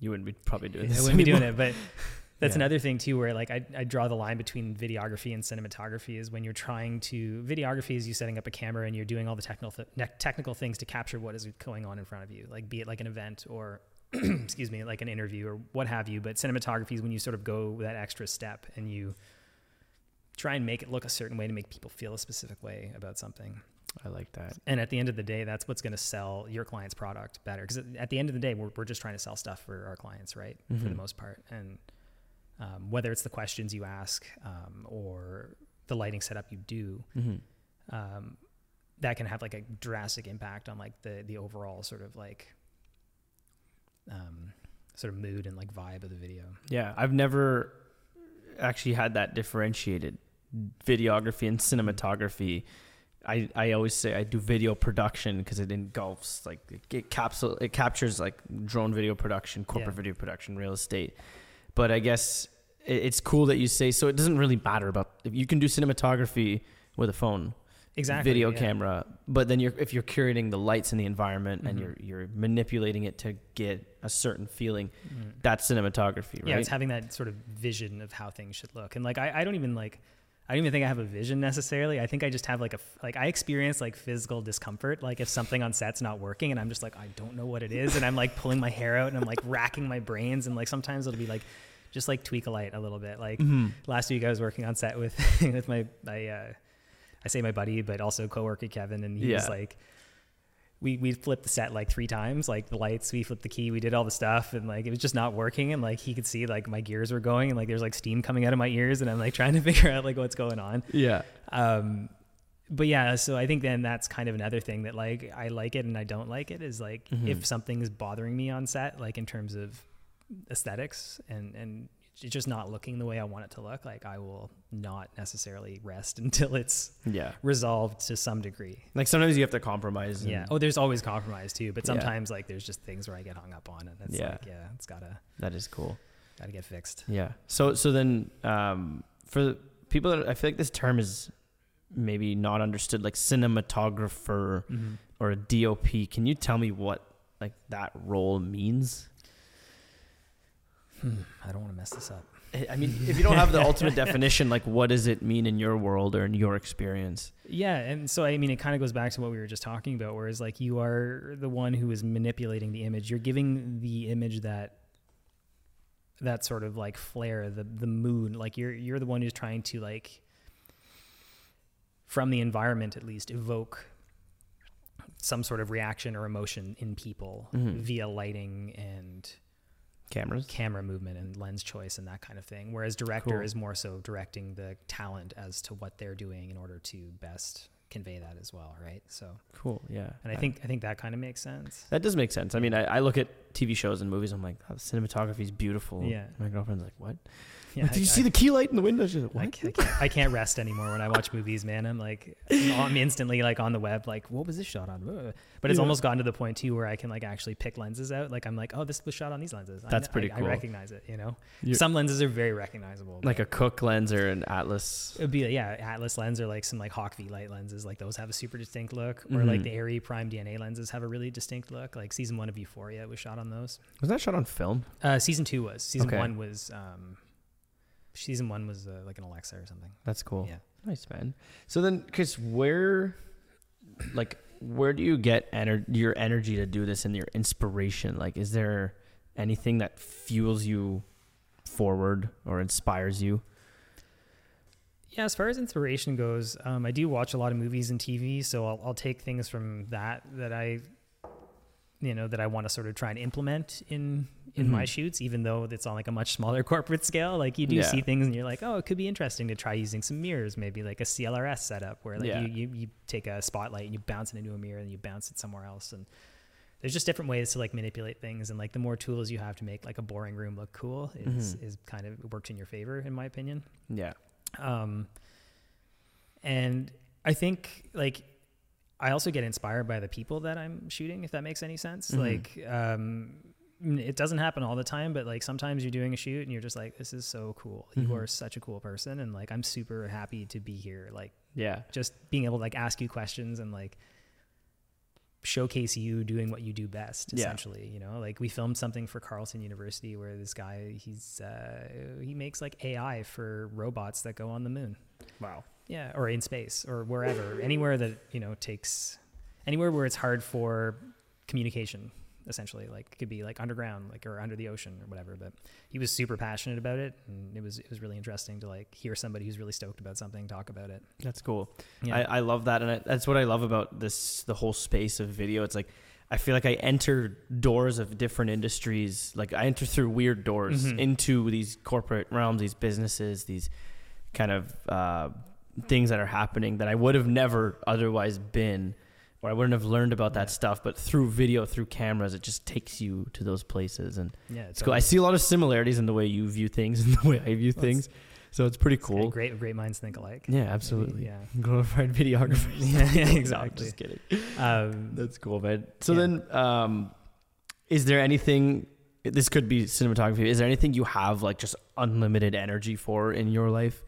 You wouldn't be probably doing I wouldn't be doing it, but that's Yeah. another thing too, where like I, I draw the line between videography and cinematography is when you're trying to videography is you setting up a camera and you're doing all the technical th- technical things to capture what is going on in front of you, like be it like an event or excuse me, like an interview or what have you. But cinematography is when you sort of go that extra step and you try and make it look a certain way to make people feel a specific way about something. I like that. And at the end of the day, that's what's going to sell your client's product better. Because at the end of the day, we're, we're just trying to sell stuff for our clients, right? For the Mhm. most part. And um, whether it's the questions you ask um, or the lighting setup you do, hmm um, that can have like a drastic impact on like the the overall sort of like um, sort of mood and like vibe of the video. Yeah, I've never actually had that differentiated videography and cinematography. I, I always say I do video production because it engulfs like it, it capsule it captures like drone video production, corporate Yeah. video production, real estate. But I guess it's cool that you say so. It doesn't really matter about if you can do cinematography with a phone, Exactly. video yeah. camera, but then you're if you're curating the lights in the environment and Mhm. you're you're manipulating it to get a certain feeling, Mhm. that's cinematography, right? Yeah, it's having that sort of vision of how things should look. And like, I, I don't even like, I don't even think I have a vision necessarily. I think I just have like a like I experience like physical discomfort. Like if something on set's not working and I'm just like, I don't know what it is. And I'm like pulling my hair out and I'm like racking my brains. And like, sometimes it'll be like, just like tweak a light a little bit. Like Mhm. last week I was working on set with, with my, my, uh, I say my buddy, but also coworker Kevin. And he was like, we we flipped the set like three times, like the lights, we flipped the key, we did all the stuff, and like it was just not working. And like he could see like my gears were going, and like there's like steam coming out of my ears, and I'm like trying to figure out like what's going on. Yeah. Um, but yeah, so I think then that's kind of another thing that like I like it and I don't like it is like Mhm. if something is bothering me on set, like in terms of aesthetics and and it's just not looking the way I want it to look, like I will not necessarily rest until it's Yeah. resolved to some degree. Like sometimes you have to compromise. Yeah. Oh, there's always compromise too, but Yeah. sometimes like there's just things where I get hung up on, and it's Yeah. like, yeah, it's gotta That is cool. gotta get fixed. Yeah. So so then um, for the people that I feel like this term is maybe not understood, like cinematographer Mm-hmm. or a DOP. Can you tell me what like that role means? Hmm, I don't want to mess this up. I I mean, if you don't have the ultimate definition, like what does it mean in your world or in your experience? Yeah, and so I mean, it kind of goes back to what we were just talking about, whereas like you are the one who is manipulating the image. You're giving the image that that sort of like flare, the the mood. Like you're you're the one who's trying to like from the environment at least evoke some sort of reaction or emotion in people Mhm. via lighting and Cameras. camera movement and lens choice and that kind of thing. Whereas director Cool. is more so directing the talent as to what they're doing in order to best convey that as well, right? So, Cool. Yeah. and I think I think that kind of makes sense. that does make sense. I mean, I, I look at TV shows and movies. I'm like, oh, cinematography is beautiful. Yeah. My girlfriend's like, what? Yeah, Like, Did I- you see I- the key light in the window? She's like, I what? can't, I can't- I can't rest anymore when I watch movies, man. I'm like, I'm instantly like on the web, like, what was this shot on? But it's Yeah. almost gotten to the point too where I can like actually pick lenses out. Like I'm like, oh, this was shot on these lenses. That's kn- pretty I, cool. I recognize it. You know, You- some lenses are very recognizable. like a Cooke lens or an Atlas. it would be yeah, Atlas lens or like some like Hawk V-Lite lenses. Like those have a super distinct look. Or like Mhm. the Arri Prime DNA lenses have a really distinct look. Like season one of Euphoria was shot on those. Was that shot on film? Uh, season two was. Season Okay. one was um, season one was uh, like an Alexa or something. That's cool. Yeah. Nice man. So then, Chris, where, like, where do you get ener- your energy to do this and your inspiration? Like, is there anything that fuels you forward or inspires you? Yeah, as far as inspiration goes, um, I do watch a lot of movies and TV, so I'll, I'll take things from that that I, you know, that I want to sort of try and implement in in my Mhm. shoots, even though it's on like a much smaller corporate scale. Like you do Yeah. see things and you're like, oh, it could be interesting to try using some mirrors, maybe like a CRLS setup where like Yeah. you, you you take a spotlight and you bounce it into a mirror and you bounce it somewhere else and. There's just different ways to like manipulate things, and like the more tools you have to make like a boring room look cool is Mhm. is kind of works in your favor, in my opinion. Yeah. Um, and I think like I also get inspired by the people that I'm shooting, if that makes any sense. Mhm. Like, um, it doesn't happen all the time, but like sometimes you're doing a shoot and you're just like, this is so cool. Mhm. You are such a cool person. And like, I'm super happy to be here. Like, Yeah. just being able to like ask you questions and like showcase you doing what you do best Yeah. essentially you know like we filmed something for carleton university where this guy he's uh he makes like ai for robots that go on the moon Wow. Yeah or in space or wherever anywhere that you know takes anywhere where it's hard for communication essentially like it could be like underground like or under the ocean or whatever but he was super passionate about it and it was it was really interesting to like hear somebody who's really stoked about something talk about it That's cool. yeah I, I love that, and I, that's what I love about this the whole space of video. It's like I feel like I enter doors of different industries. Like I enter through weird doors Mhm. into these corporate realms, these businesses, these kind of uh, things that are happening that I would have never otherwise been, or I wouldn't have learned about that stuff. But through video, through cameras, it just takes you to those places, and yeah it's cool. I see a lot of similarities in the way you view things and the way I view Well, it's- things. So it's pretty Cool. cool. Great, great minds think alike. Yeah, absolutely. Yeah. Glorified videographers. Yeah, yeah, exactly. just kidding. Um, That's cool, man. So Yeah. then, um, is there anything? This could be cinematography. Is there anything you have like just unlimited energy for in your life?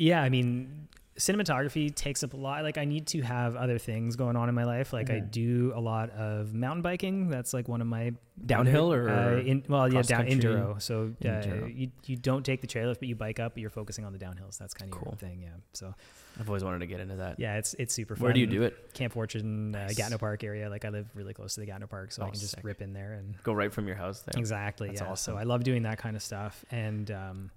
Yeah, I mean, cinematography takes up a lot. Like, I need to have other things going on in my life. Like, I Mhm. do a lot of mountain biking. That's like one of my Downhill or uh, in, well, yeah, down country? enduro. So uh, Enduro. you you don't take the chairlift, but you bike up, but you're focusing on the downhills. That's kind of Cool. your thing. Yeah. So I've always wanted to get into that. yeah, it's it's super fun. Where do you do it? Camp Fortune, uh, Gatineau Park area. Like I live really close to the Gatineau Park, so I Oh, can just sick. rip in there and Go right from your house there. Exactly. That's yeah. awesome. So I love doing that kind of stuff, and um,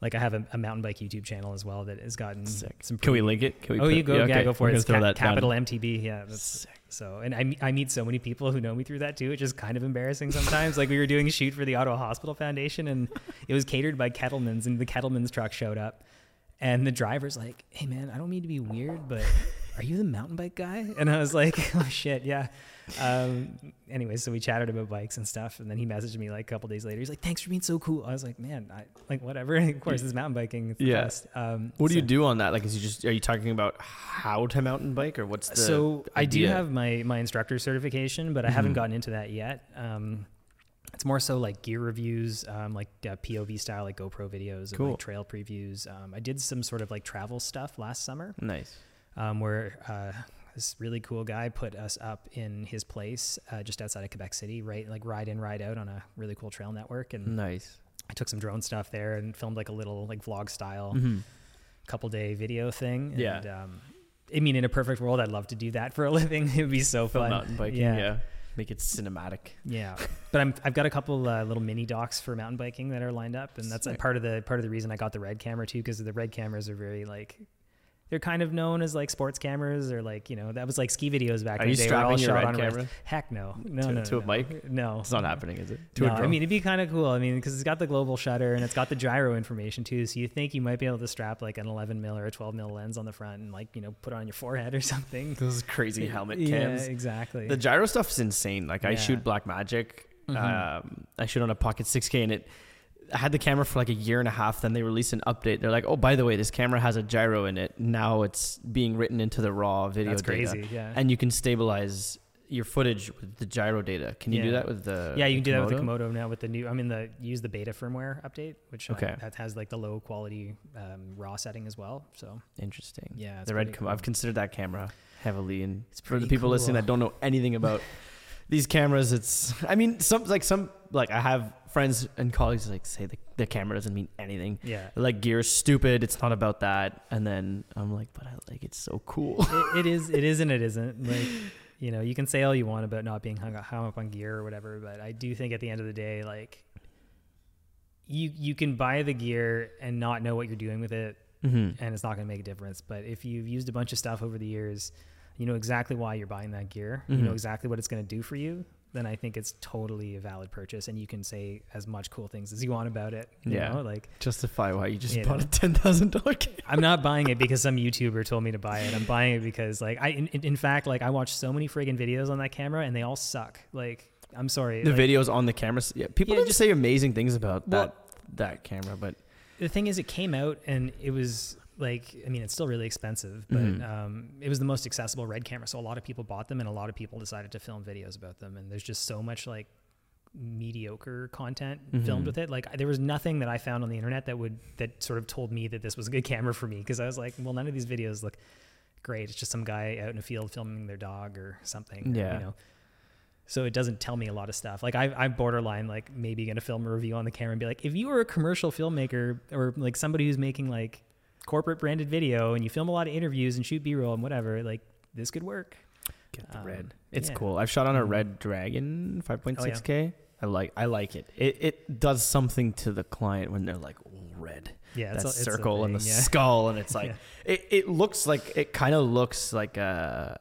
like I have a, a mountain bike YouTube channel as well that has gotten Sick. some. Can we link it? Can we Oh, put- you go, yeah, okay. go for We're it. It's ca- that down. capital MTB. Yeah. That's, Sick. so, and I, I meet so many people who know me through that too. It's just kind of embarrassing sometimes. like we were doing a shoot for the Ottawa Hospital Foundation, and it was catered by Kettleman's, and the Kettleman's truck showed up, and the driver's like, "Hey man, I don't mean to be weird, but are you the mountain bike guy?" And I was like, "Oh shit, yeah." Um, anyway, so we chatted about bikes and stuff, and then he messaged me like a couple days later. He's like, "Thanks for being so cool." I was like, "Man, I like whatever." of course, it's mountain biking. It's the Yeah. Um, What do you do on that? Like, is you just are you talking about how to mountain bike or what's the? so I do have my my instructor certification, but I haven't Mhm. gotten into that yet. Um, it's more so like gear reviews, um, like uh, POV style, like GoPro videos, Cool. like trail previews. Um, I did some sort of like travel stuff last summer, nice. Um, where uh, this really cool guy put us up in his place uh, just outside of Quebec City, right? Like ride in, ride out on a really cool trail network, and Nice. I took some drone stuff there and filmed like a little like vlog style Mhm. couple day video thing. And, Yeah. Um, I mean, in a perfect world, I'd love to do that for a living. It would be so Film fun. mountain biking. Yeah. Yeah. Make it cinematic. Yeah, but I'm I've got a couple uh, little mini docs for mountain biking that are lined up, and that's a Sick. part of the part of the reason I got the red camera too, because the red cameras are very like. They're kind of known as like sports cameras, or like you know that was like ski videos back Are in you the day. strapping your red camera? Heck no, no, To- no, to a no. mic? No, It's not happening, is it? To no, a I mean it'd be kind of cool. I mean because it's got the global shutter and it's got the gyro information too. So you think you might be able to strap like an 11 mil or a 12 mil lens on the front and like you know put it on your forehead or something. those crazy helmet cams. yeah, exactly. The gyro stuff is insane. Like I Yeah. shoot Blackmagic. Mhm. Um, I shoot on a Pocket 6K, and it. I had the camera for like a year and a half. Then they released an update. They're like, "Oh, by the way, this camera has a gyro in it. Now it's being written into the raw video That's data, crazy. Yeah. and you can stabilize your footage with the gyro data. Can you do that with the? yeah, you can do that with the Komodo? Now with the new. I mean, the use the beta firmware update, which uh, Okay. that has like the low quality um, raw setting as well. So Interesting. yeah, the red. cool. I've considered that camera heavily, and for the people listening that don't know anything about these cameras. It's I mean some like some like I have friends and colleagues like say the, the camera doesn't mean anything. Yeah. Like gear's stupid. It's not about that. And then I'm like, but I like it's so cool. it, it is. It is and it isn't. Like, you know, you can say all you want about not being hung, up, hung up on gear or whatever, but I do think at the end of the day, like, you you can buy the gear and not know what you're doing with it, mm-hmm. and it's not going to make a difference. But if you've used a bunch of stuff over the years, you know exactly why you're buying that gear. You know Mhm. exactly what it's going to do for you. Then I think it's totally a valid purchase, and you can say as much cool things as you want about it. You Yeah. know? like Justify why you just You bought know. a ten thousand dollar camera. I'm not buying it because some YouTuber told me to buy it. I'm buying it because like I in, in fact like I watched so many friggin' videos on that camera and they all suck. Like I'm sorry. The like, videos on the camera. Yeah, people Yeah, just just- say amazing things about Well- that that camera, but the thing is it came out and it was like I mean it's still really expensive, but Mhm. um, it was the most accessible red camera. So a lot of people bought them and a lot of people decided to film videos about them. And there's just so much like mediocre content filmed Mhm. with it. Like there was nothing that I found on the internet that would that sort of told me that this was a good camera for me because I was like, well, none of these videos look great. It's just some guy out in a field filming their dog or something. Yeah. you know. So it doesn't tell me a lot of stuff. Like I, I'm borderline like maybe gonna film a review on the camera and be like, if you were a commercial filmmaker or like somebody who's making like corporate branded video and you film a lot of interviews and shoot B-roll and whatever, like this could work. get the Um, red. It's yeah. cool. I've shot on a Mhm. Red Dragon 5.6 Oh, k. I like I like it. It it does something to the client when they're like, oh, red. Yeah, that a, circle and the yeah. skull, and it's like Yeah. it, it looks like it kind of looks like a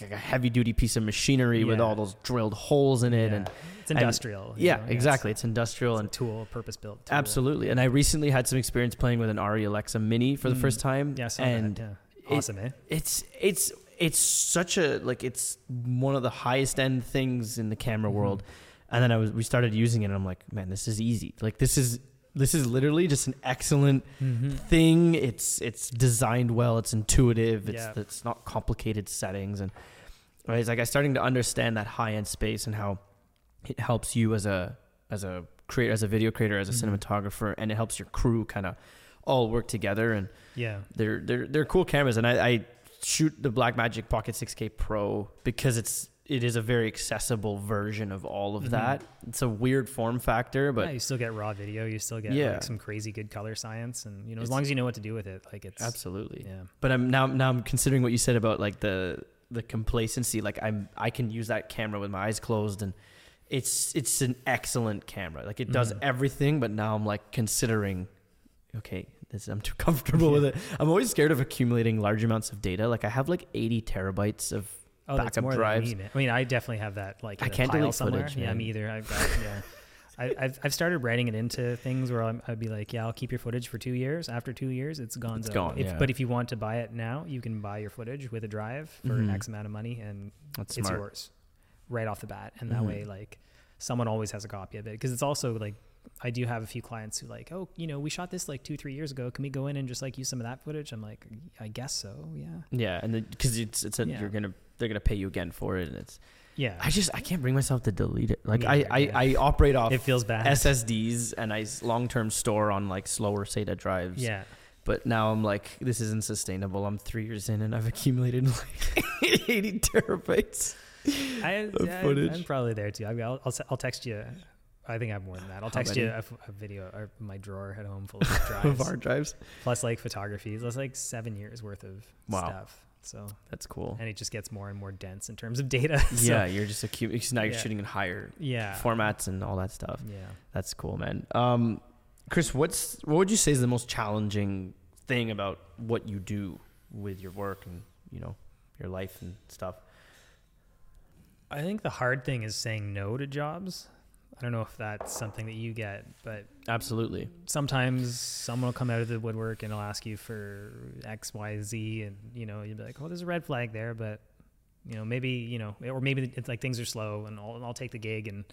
like a heavy duty piece of machinery with all those drilled holes in it, Yeah. and it's industrial. you yeah, know, exactly. It's, It's industrial it's and a tool, purpose built. absolutely. And I recently had some experience playing with an Arri Alexa Mini for the Mm. first time, Yeah, and that. Yeah. it- Awesome, eh? it's it's it's such a like it's one of the highest end things in the camera Mhm. world and then i was we started using it and i'm like man this is easy like this is this is literally just an excellent Mm-hmm. thing it's it's designed well it's intuitive it's Yeah. it's not complicated settings and right, it's like i'm starting to understand that high end space and how it helps you as a as a creator as a video creator as a Mhm. cinematographer and it helps your crew kind of all work together and Yeah. they're they're they're cool cameras, and I, I shoot the Blackmagic Pocket 6K Pro because it's it is a very accessible version of all of Mhm. that. It's a weird form factor, But but you still get raw video. You still get Yeah. like some crazy good color science, and you know, as long as you know what to do with it, like it's absolutely. Yeah. But I'm now now I'm considering what you said about like the the complacency. Like I'm I can use that camera with my eyes closed, and it's it's an excellent camera. Like it does Mhm. everything. But now I'm like considering, okay, this I'm too comfortable with it. I'm always scared of accumulating large amounts of data. Like I have like 80 terabytes of Oh, that's more drives. Than me, man. I mean, I definitely have that. Like, I can't pile delete somewhere. footage, Yeah, man. me either. I've got yeah. I, I've I've started writing it into things where I'm, I'd be like, yeah, I'll keep your footage for two years. After two years, it's gone. It's gone, If, yeah. But if you want to buy it now, you can buy your footage with a drive for Mhm. X amount of money, and That's it's smart. yours right off the bat. And that Mhm. way, like, someone always has a copy of it because it's also like. I do have a few clients who like, oh, you know, we shot this like two, three years ago. Can we go in and just like use some of that footage? I'm like, I guess so. Yeah. Yeah, and because it's it's a Yeah. you're gonna they're gonna pay you again for it, and it's Yeah. I just I can't bring myself to delete it. Like I I. I operate off it feels bad. SSDs and I long term store on like slower SATA drives. yeah. But now I'm like, this isn't sustainable. I'm three years in and I've accumulated like 80 terabytes I, of yeah, footage. I'm probably there too. I, I'll, I'll, I'll text you. I think I have more than that. I'll text you a, a, video or my drawer at home full of drives. of hard drives. plus like photographies. That's like seven years worth of Wow. stuff. So That's cool. and it just gets more and more dense in terms of data. So, yeah, you're just accumulating. Now you're Yeah. shooting in higher yeah, formats and all that stuff. yeah. That's cool, man. Um, Chris, what's what would you say is the most challenging thing about what you do with your work and you know your life and stuff? I think the hard thing is saying no to jobs. I don't know if that's something that you get, but Absolutely. sometimes someone will come out of the woodwork and they'll ask you for X, Y, Z, and you know you'll be like, "Oh, there's a red flag there," but you know maybe you know, or maybe it's like things are slow, and I'll, I'll take the gig, and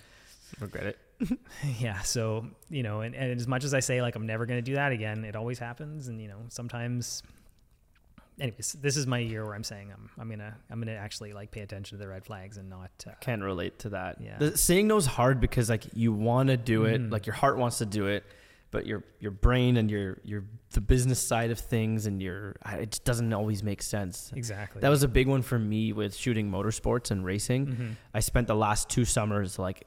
Regret it. yeah. So you know, and, and as much as I say like I'm never gonna do that again, it always happens, and you know sometimes. Anyways, this is my year where I'm saying I'm I'm gonna I'm gonna actually like pay attention to the red flags and not uh, Can relate to that. Yeah. The saying no's hard because like you want to do it, Mhm. like your heart wants to do it, but your your brain and your your the business side of things and your it just doesn't always make sense. Exactly. That was a big one for me with shooting motorsports and racing. Mhm. I spent the last two summers like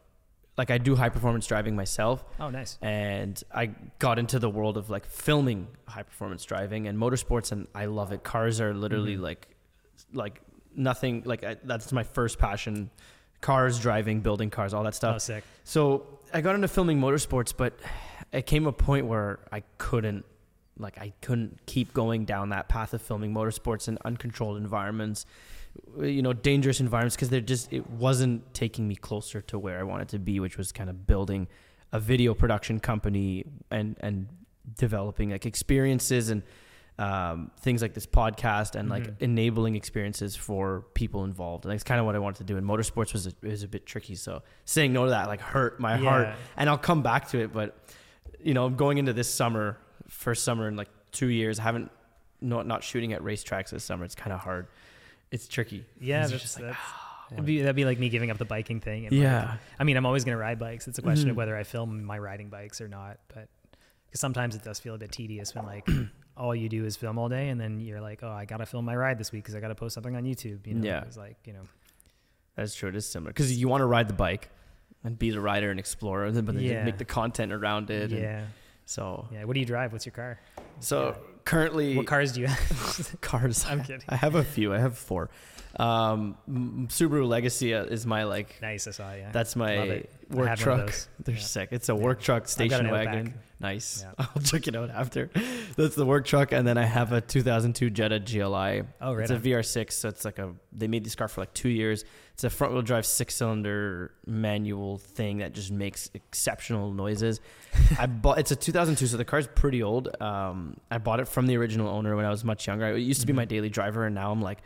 like I do high performance driving myself Oh, nice. and I got into the world of like filming high performance driving and motorsports and I love it. Cars are literally Mhm. like like nothing like I, that's my first passion. Cars, driving, building cars, all that stuff. Oh, sick. So I got into filming motorsports, but it came a point where I couldn't like I couldn't keep going down that path of filming motorsports in uncontrolled environments, you know, dangerous environments because they're just it wasn't taking me closer to where I wanted to be, which was kind of building a video production company and and developing like experiences and um, things like this podcast and like Mhm. enabling experiences for people involved. And that's kind of what I wanted to do. And motorsports was a, was a bit tricky, so saying no to that like hurt my heart. And I'll come back to it, but you know, going into this summer, first summer in like two years, I haven't not not shooting at racetracks this summer. It's kind of hard. It's tricky. Yeah, that's, just like, that's ah, it'd be, that'd be like me giving up the biking thing. and, like, yeah, I mean, I'm always going to ride bikes. It's a question of Mhm. whether I film my riding bikes or not. But because sometimes it does feel a bit tedious when like all you do is film all day, and then you're like, oh, I got to film my ride this week because I got to post something on YouTube. You know, Yeah. it's like you know, that's true. It is similar because you want to ride the bike and be the rider and explorer, but then Yeah. make the content around it. and yeah, so yeah. What do you drive? What's your car? so Yeah. currently What cars do you have? cars. I'm kidding. I have a few. I have four. Um, Subaru Legacy uh, is my like. Nice, I saw. Yeah, That's my work had one of truck. They're Yeah. sick. It's a Yeah. work truck station wagon. Outback. Nice. Yeah. I'll check it out after. That's the work truck, and then I have a 2002 Jetta GLI. Oh, right. It's a. VR6, so it's like a. They made this car for like two years. It's a front-wheel drive six-cylinder manual thing that just makes exceptional noises. I bought. It's a 2002, so the car's pretty old. Um, I bought it from the original owner when I was much younger. It used to be my daily driver, and now I'm like,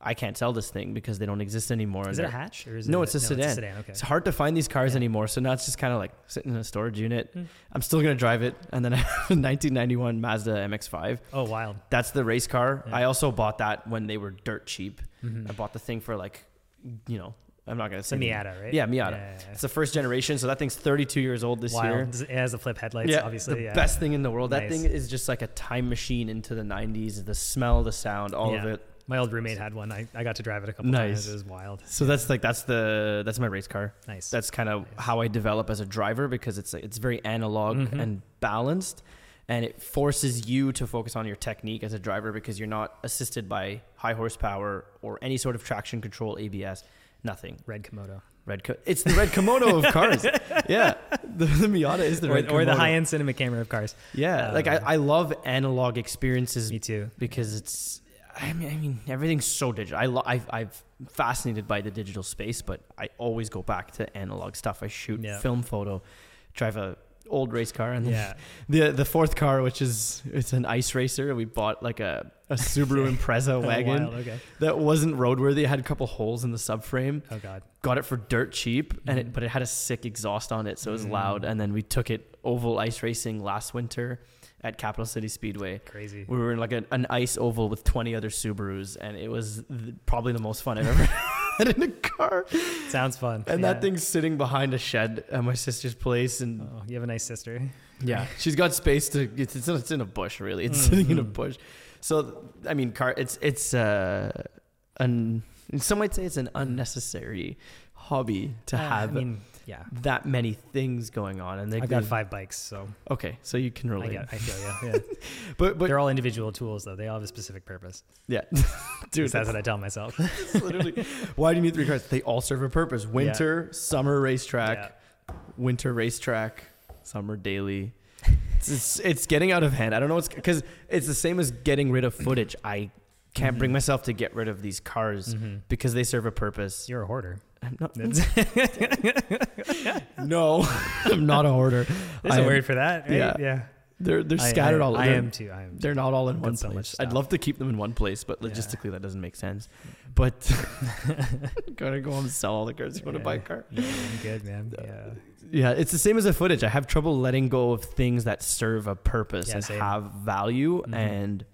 I can't sell this thing because they don't exist anymore. Is it a hatch or is No, it it's a sedan. sedan. Okay. It's hard to find these cars Yeah. anymore, so now it's just kind of like sitting in a storage unit. Mm. I'm still gonna drive it, and then I have a 1991 Mazda MX-5. Oh, wild. That's the race car. Yeah. I also bought that when they were dirt cheap. Mhm. I bought the thing for like, you know, I'm not gonna say the- Miata, right? Yeah, Miata. Yeah, yeah. It's the first generation, so that thing's 32 years old this year. Wild. It has the flip headlights, yeah, obviously. the best thing in the world. That thing is just like a time machine into the 90s. The smell, the sound, all of it. My old roommate had one. I, I got to drive it a couple Nice. times. It was wild. So that's like that's the that's my race car. Nice. That's kind of Nice. how I develop as a driver because it's it's very analog Mhm. and balanced, and it forces you to focus on your technique as a driver because you're not assisted by high horsepower or any sort of traction control, ABS, nothing. red Komodo. Red, co- it's the red Komodo of cars. Yeah, the, the Miata is the Or, red or the high end cinema camera of cars. Yeah, uh, like I, I love analog experiences Me too. because it's I mean, I mean everything's so digital. I lo- I've I've fascinated by the digital space, but I always go back to analog stuff. I shoot Yeah. film photo, drive a old race car, and Yeah. the the fourth car, which is it's an ice racer. We bought like a a Subaru Impreza wagon wild. Okay. that wasn't roadworthy. It had a couple holes in the subframe. Oh God. Got it for dirt cheap, and it Mhm. but it had a sick exhaust on it, so it was Mm. loud. And then we took it oval ice racing last winter at Capital City Speedway. Crazy. We were in like an, an ice oval with 20 other Subarus, and it was th- probably the most fun I've ever had in a car. Sounds fun. And Yeah. that thing's sitting behind a shed at my sister's place, and Oh, you have a nice sister. yeah, she's got space to. It's, it's, in, it's in a bush, really. It's sitting in a Mhm. bush. So I mean, car. It's it's uh, an. Some might say it's an unnecessary hobby to Uh, have I mean, yeah. that many things going on, and they. I've got five bikes, so Okay, so you can I relate. get. I feel you. Yeah. But but They're all individual tools, though. They all have a specific purpose. yeah, Dude, that's what I tell myself. Literally why do you need three cars? They all serve a purpose. Winter, summer racetrack, winter racetrack, summer daily. It's, it's it's getting out of hand. I don't know what's because it's the same as getting rid of footage. I can't bring Mhm. myself to get rid of these cars hmm because they serve a purpose. You're a hoarder. I'm not, no, I'm not a hoarder. There's I a am- word for that, right? yeah. Yeah. They're they're I- scattered I, all. I they're- am too. I am. They're not all in Got one so place. I'd love to keep them in one place, but Yeah. logistically that doesn't make sense. But gotta go home and sell all the cars. You want to buy a car? Yeah, I'm good, man. Yeah. Yeah, it's the same as a footage. I have trouble letting go of things that serve a purpose Yeah, and same. have value. Mhm. And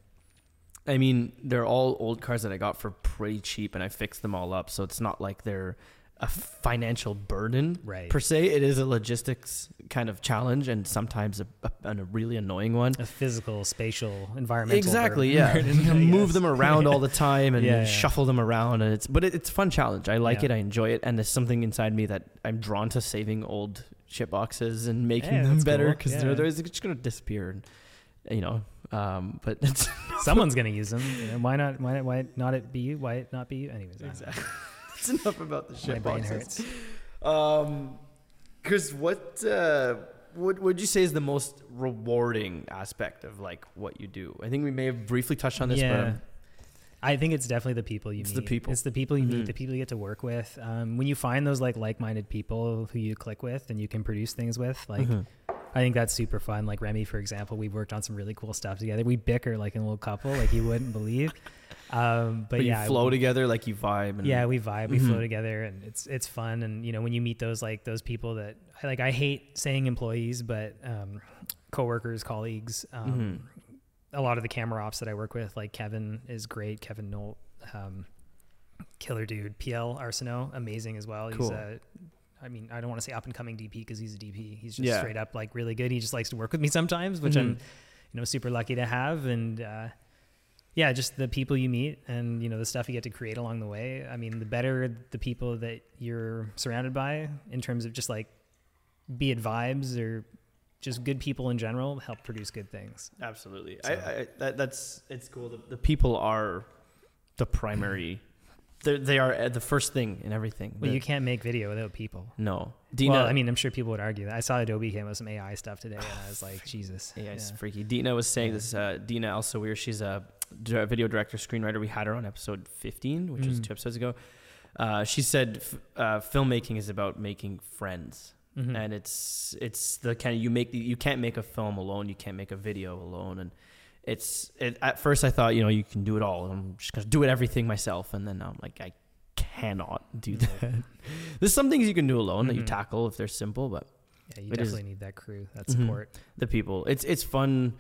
I mean, they're all old cars that I got for pretty cheap, and I fixed them all up. So it's not like they're a financial burden Right. per se. It is a logistics kind of challenge and sometimes a, a, a really annoying one. A physical, spatial, environmental. Exactly, burden- yeah. burden, You move them around all the time and Yeah, yeah. shuffle them around, and it's but it, it's a fun challenge. I like Yeah. it. I enjoy it, and there's something inside me that I'm drawn to saving old shit boxes and making them better cool. because Yeah. they're, they're just gonna disappear, and you know. Um, but it's Someone's gonna use them. You know, why not? Why, why not it be you? Why it not be you? Anyways, I don't know. exactly. That's enough about the shit boxes. Um, Chris, what uh, what would you say is the most rewarding aspect of like what you do? I think we may have briefly touched on this, but Yeah. um, I think it's definitely the people you It's meet. the people. It's the people you Mhm. meet, the people you get to work with. Um, when you find those like like-minded people who you click with and you can produce things with, like Mhm. I think that's super fun. Like Remy, for example, we've worked on some really cool stuff together. We bicker like a little couple, like you wouldn't believe. Um, but, but, yeah, you flow together, like you vibe. And, yeah, we vibe, we flow Mhm. together, and it's it's fun. And you know, when you meet those like those people that I like, I hate saying employees, but um, coworkers, colleagues. Um, Mm-hmm. A lot of the camera ops that I work with, like Kevin, is great. Kevin Nolt, um, killer dude. PL Arsenault, amazing as well. Cool. He's a I mean, I don't want to say up and coming DP because he's a DP. He's just Yeah. straight up like really good. He just likes to work with me sometimes, which I'm, Mhm. you know, super lucky to have. And uh, yeah, just the people you meet and you know the stuff you get to create along the way. I mean, the better the people that you're surrounded by in terms of just like, be it vibes or just good people in general, help produce good things. Absolutely. So- I, I that, that's it's cool. The, the people are the primary. They're, they are uh, the first thing in everything. Well, The- you can't make video without people. no, Dina. well, I mean, I'm sure people would argue that. I saw Adobe came with some AI stuff today, and I was like, Jesus. yeah, it's Yeah. freaky. Dina was saying Yeah. this. Uh, Dina Elsevier, she's a video director, screenwriter. We had her on episode 15, which was Mm. two episodes ago. Uh, she said f- uh, filmmaking is about making friends. Mhm. and it's it's the kind of you make the, you can't make a film alone you can't make a video alone and it's it, at first i thought you know you can do it all i'm just gonna do it everything myself and then i'm like i cannot do that there's some things you can do alone that you Mhm. tackle if they're simple but Yeah, you It is- definitely need that crew, that Mhm. support. the people it's it's fun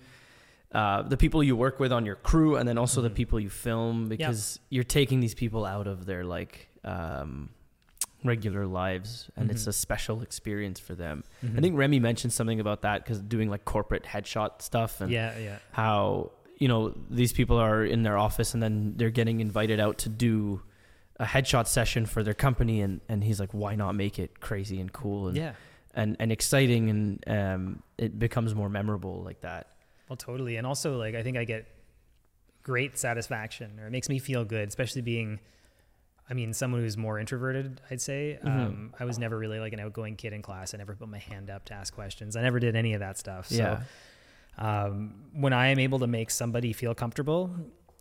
uh, the people you work with on your crew and then also the Mhm. people you film because you're taking these people out of their like um, regular lives and it's Mhm. a special experience for them I Mhm. think Remy mentioned something about that because doing like corporate headshot stuff and yeah, yeah. how you know these people are in their office and then they're getting invited out to do a headshot session for their company and and he's like why not make it crazy and cool and Yeah. and, and exciting and um it becomes more memorable like that Well, totally. And also, like, I think I get great satisfaction, or it makes me feel good, especially being, I mean, someone who's more introverted, I'd say. Mhm. Um, I was never really like an outgoing kid in class. I never put my hand up to ask questions. I never did any of that stuff. So, yeah um, when I am able to make somebody feel comfortable,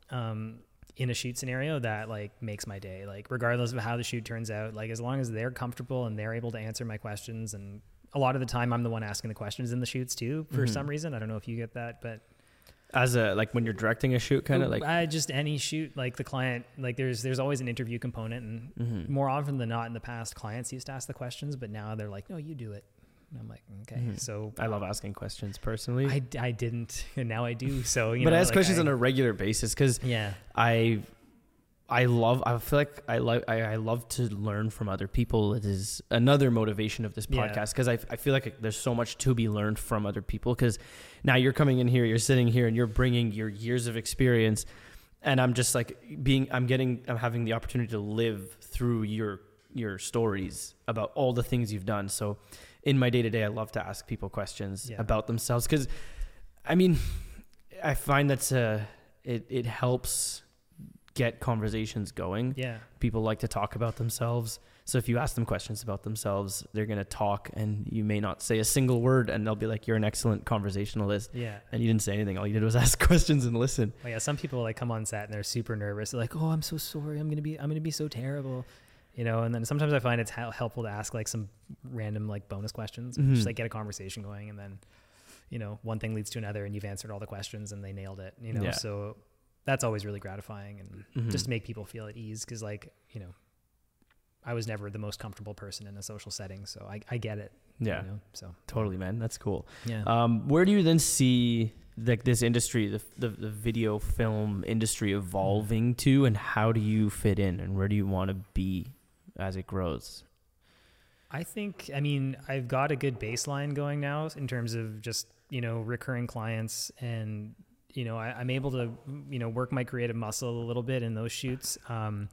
um, in a shoot scenario that like makes my day like regardless of how the shoot turns out like as long as they're comfortable and they're able to answer my questions and a lot of the time i'm the one asking the questions in the shoots too for Mhm. some reason i don't know if you get that but as a like when you're directing a shoot kind of like I just any shoot like the client like there's there's always an interview component and mhm. more often than not in the past clients used to ask the questions but now they're like no you do it and i'm like okay Mhm. so I love asking questions personally I, I didn't and now i do so you but know I ask like, questions I- on a regular basis because yeah I I love I feel like I like I, I love to learn from other people. It is another motivation of this podcast because I, I feel like there's so much to be learned from other people because now you're coming in here, you're sitting here and you're bringing your years of experience and I'm just like being I'm getting I'm having the opportunity to live through your your stories about all the things you've done. So in my day to day I love to ask people questions Yeah. about themselves cuz I mean I find that's a it it helps get conversations going. yeah People like to talk about themselves. So if you ask them questions about themselves, they're going to talk and you may not say a single word and they'll be like you're an excellent conversationalist yeah and you didn't say anything. All you did was ask questions and listen. Oh yeah, some people like come on set and they're super nervous. They're like, "Oh, I'm so sorry. I'm gonna be I'm gonna be so terrible," you know. And then sometimes I find it's helpful to ask like some random like bonus questions, Mhm. just like get a conversation going, and then you know one thing leads to another, and you've answered all the questions and they nailed it, you know. Yeah. So that's always really gratifying and Mhm. just to make people feel at ease because like you know. I was never the most comfortable person in a social setting, so I, I get it. Yeah. You know? So Totally, man. That's cool. yeah. Um, where do you then see like this industry, the, the the video film industry evolving to, and how do you fit in, and where do you want to be as it grows? I think, I mean, I've got a good baseline going now in terms of just, you know, recurring clients and, you know, I, am able to, you know, work my creative muscle a little bit in those shoots. Um,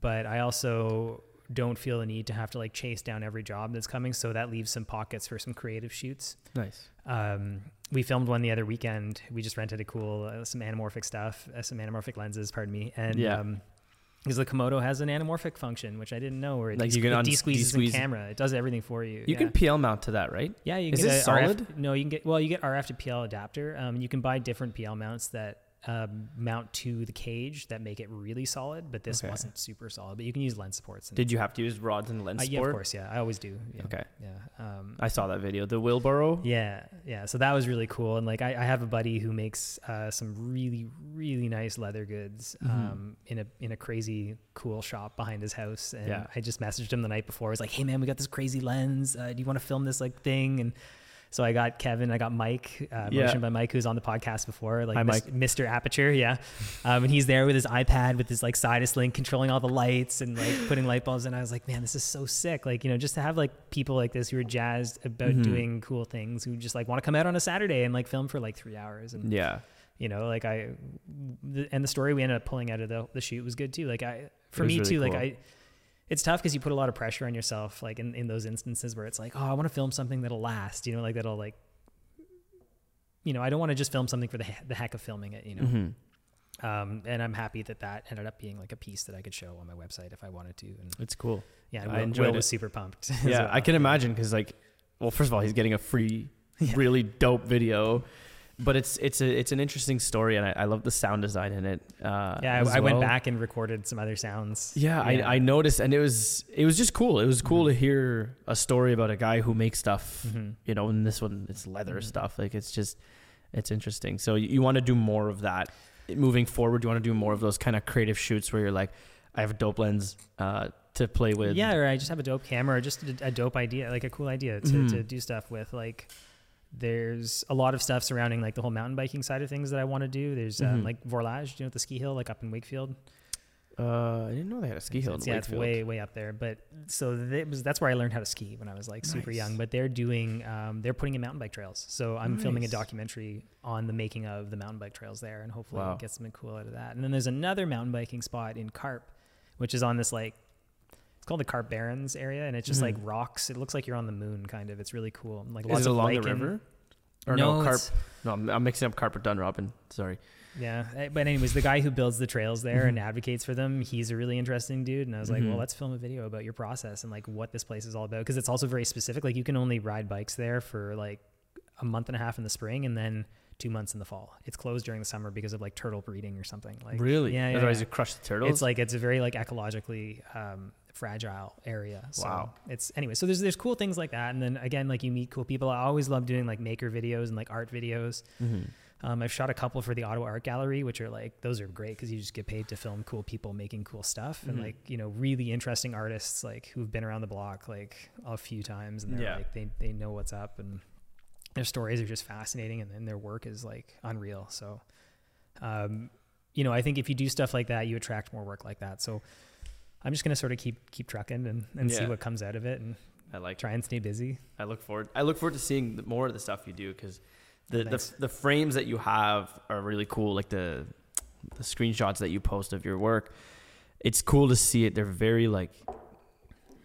but I also don't feel the need to have to like chase down every job that's coming. So that leaves some pockets for some creative shoots. Nice. Um, we filmed one the other weekend. We just rented a cool, uh, some anamorphic stuff, uh, some anamorphic lenses, pardon me. And, Yeah. um, because the Komodo has an anamorphic function, which I didn't know, where it, Like you can it de-squeezes the de-squeeze- camera. It does everything for you. You yeah. can PL mount to that, right? Yeah, you can Is get this a RF solid? no, you can get well, you get RF to PL adapter. Um, you can buy different PL mounts that um, mount to the cage that make it really solid, but this Okay. wasn't super solid. But you can use lens supports. And, Did you have to use rods and uh, lens yeah, of course, yeah, I always do. Yeah, Okay. yeah. Um, I saw that video. The wheelbarrow. yeah, yeah. So that was really cool. And like, I, I have a buddy who makes uh, some really, really nice leather goods Mhm. um, in a in a crazy cool shop behind his house. And Yeah. I just messaged him the night before. I was like, "Hey man, we got this crazy lens. Uh, do you want to film this like thing?" And so I got Kevin, I got Mike, uh, Yeah. motion by Mike, who's on the podcast before, like Hi, Mis- Mr. Aputure, yeah. Um, and he's there with his iPad with his like Sidus link, controlling all the lights and like putting light bulbs. And I was like, man, this is so sick. Like, you know, just to have like people like this who are jazzed about Mhm. doing cool things, who just like want to come out on a Saturday and like film for like three hours. And Yeah. you know, like I, the, and the story we ended up pulling out of the, the shoot was good too. Like I, for me really too, like. I, it's tough because you put a lot of pressure on yourself, like in, in those instances where it's like, oh, I want to film something that'll last, you know, like that'll like, you know, I don't want to just film something for the, he- the heck of filming it, you know? hmm Um, and I'm happy that that ended up being like a piece that I could show on my website if I wanted to. And It's cool. yeah, I Will, enjoyed Will it. was super pumped. Yeah, well. I can imagine because like, well, first of all, he's getting a free, really dope video, but it's it's a it's an interesting story, and I, I love the sound design in it. Uh, Yeah, I, I went back and recorded some other sounds. Yeah, I, I noticed, and it was it was just cool. It was cool Mhm. to hear a story about a guy who makes stuff. hmm You know, and this one it's leather Mhm. stuff. Like it's just it's interesting. So you, you want to do more of that moving forward. You want to do more of those kind of creative shoots where you're like, I have a dope lens uh, to play with. Yeah, or I just have a dope camera, or just a, a dope idea, like a cool idea to, Mhm. to do stuff with. Like, there's a lot of stuff surrounding like the whole mountain biking side of things that I want to do. There's um, Mhm. like Vorlage, you know, the ski hill, like up in Wakefield. Uh, I didn't know they had a ski hill. It's, in yeah, it's way way up there. But so that was that's where I learned how to ski when I was like super Nice. young. But they're doing um, they're putting in mountain bike trails. So I'm filming a documentary on the making of the mountain bike trails there, and hopefully Wow. get something cool out of that. And then there's another mountain biking spot in Carp, which is on this like it's called the Carp Barrens area, and it's just Mhm. like rocks. It looks like you're on the moon, kind of. It's really cool. Like Is lots it of along the river? Or no, carp. No, I'm, I'm mixing up carp with Dunrobin. Sorry. Yeah, eh, but anyways, the guy who builds the trails there and Mhm. advocates for them, he's a really interesting dude. And I was like, Mhm. well, let's film a video about your process and like what this place is all about because it's also very specific. Like you can only ride bikes there for like a month and a half in the spring and then two months in the fall. It's closed during the summer because of like turtle breeding or something. Like really? Yeah, yeah. Otherwise, yeah. you crush the turtles. It's like it's a very like ecologically um, fragile area. So Wow. It's anyway. So there's there's cool things like that, and then again, like you meet cool people. I always love doing like maker videos and like art videos. Mhm. Um, I've shot a couple for the Ottawa Art Gallery, which are like those are great because you just get paid to film cool people making cool stuff and Mhm. like you know really interesting artists like who've been around the block like a few times and they're Yeah. like they they know what's up and their stories are just fascinating and then their work is like unreal. So, um, you know, I think if you do stuff like that, you attract more work like that. So. I'm just gonna sort of keep keep trucking and, and see what comes out of it and I like. try and stay busy. I look forward. I look forward to seeing more of the stuff you do because the, the the frames that you have are really cool. Like the the screenshots that you post of your work. It's cool to see it. They're very like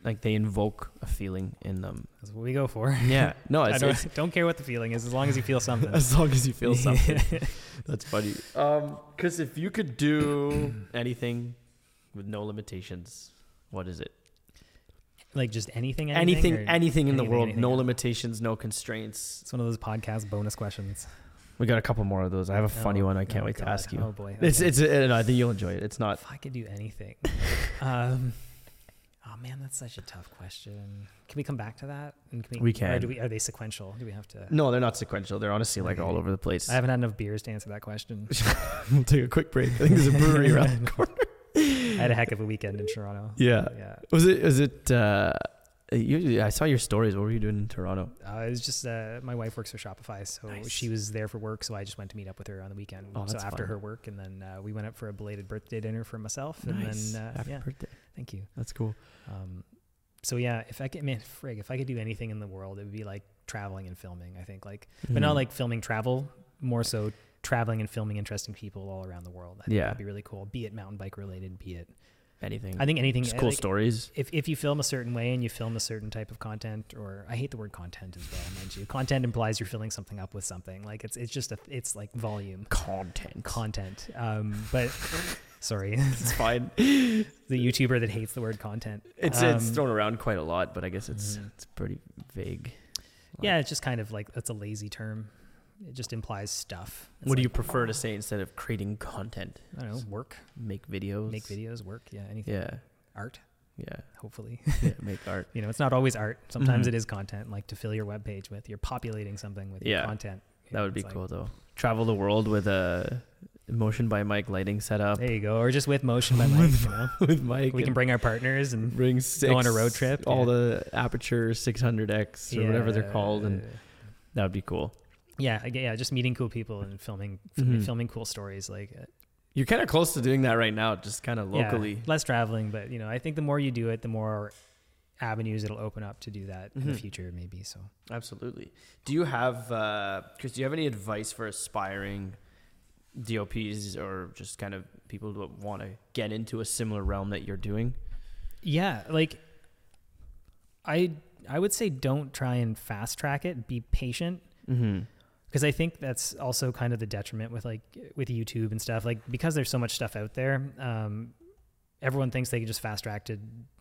like they invoke a feeling in them. That's what we go for. Yeah. No, I don't, don't care what the feeling is as long as you feel something. as long as you feel something. That's funny. Um, because if you could do anything with no limitations, what is it? like just anything, Anything, anything, anything, in the anything, world, anything no else? limitations, no constraints. It's one of those podcast bonus questions. We got a couple more of those. I have a funny Oh, one. I can't oh wait to ask you. Oh boy, It's okay. it's. Uh, no, I think you'll enjoy it. It's not. if I could do anything. um, oh man, that's such a tough question. Can we come back to that? And can We Or can. do we, are they sequential? Do we have to? No, they're not sequential. They're honestly like all over the place. I haven't had enough beers to answer that question. we'll take a quick break. I think there's a brewery around the corner. I had a heck of a weekend in Toronto. Yeah. Yeah. Was it? Was it? uh you, I saw your stories. What were you doing in Toronto? Uh, it was just uh, my wife works for Shopify, so Nice. she was there for work. So I just went to meet up with her on the weekend. Oh, so after fun. her work, and then uh, we went up for a belated birthday dinner for myself, and nice. then uh, Happy yeah, birthday. thank you. That's cool. Um, so yeah, if I could, man, frig, if I could do anything in the world, it would be like traveling and filming. I think like, but not Mhm. like filming travel, more so traveling and filming interesting people all around the world. I think Yeah. that'd be really cool. Be it mountain bike related, be it. anything. I think anything. Just cool like, stories. if if you film a certain way and you film a certain type of content, or I hate the word content as well, mind you. Content implies you're filling something up with something. Like it's it's just a it's like volume Content. content. Um, but sorry, it's fine. the YouTuber that hates the word content. It's it's Um, thrown around quite a lot, but I guess it's Mhm. it's pretty vague. Yeah, it's just kind of like that's a lazy term. It just implies stuff. It's what do you prefer to say instead of creating content? I don't know. Work, Make videos. make videos, work. Yeah, anything. Yeah, Art, yeah, hopefully. yeah. Make art. you know, it's not always art. Sometimes Mhm. it is content, like to fill your web page with. You're populating something with Yeah, your content. You That know, would be it's like, cool though. Travel the world with a motion by Mike lighting setup There you go. Or just with motion by Mike. you know, with Mike. we can bring our partners and bring six, go on a road trip, All yeah. the Aputure 600x or whatever they're called, and that would be cool. Yeah, yeah, just meeting cool people and filming, Mhm. filming cool stories. Like uh, You're kind of close to doing that right now, just kind of yeah, locally. less traveling, but you know, I think the more you do it, the more avenues it'll open up to do that in the Mhm. future, maybe. So. Absolutely. Do you have, uh, Chris? Do you have any advice for aspiring DOPs or just kind of people who want to get into a similar realm that you're doing? Yeah, like I I would say don't try and fast track it. Be patient Mm-hmm. Because I think that's also kind of the detriment with like with YouTube and stuff. Like because there's so much stuff out there, um, everyone thinks they can just fast track to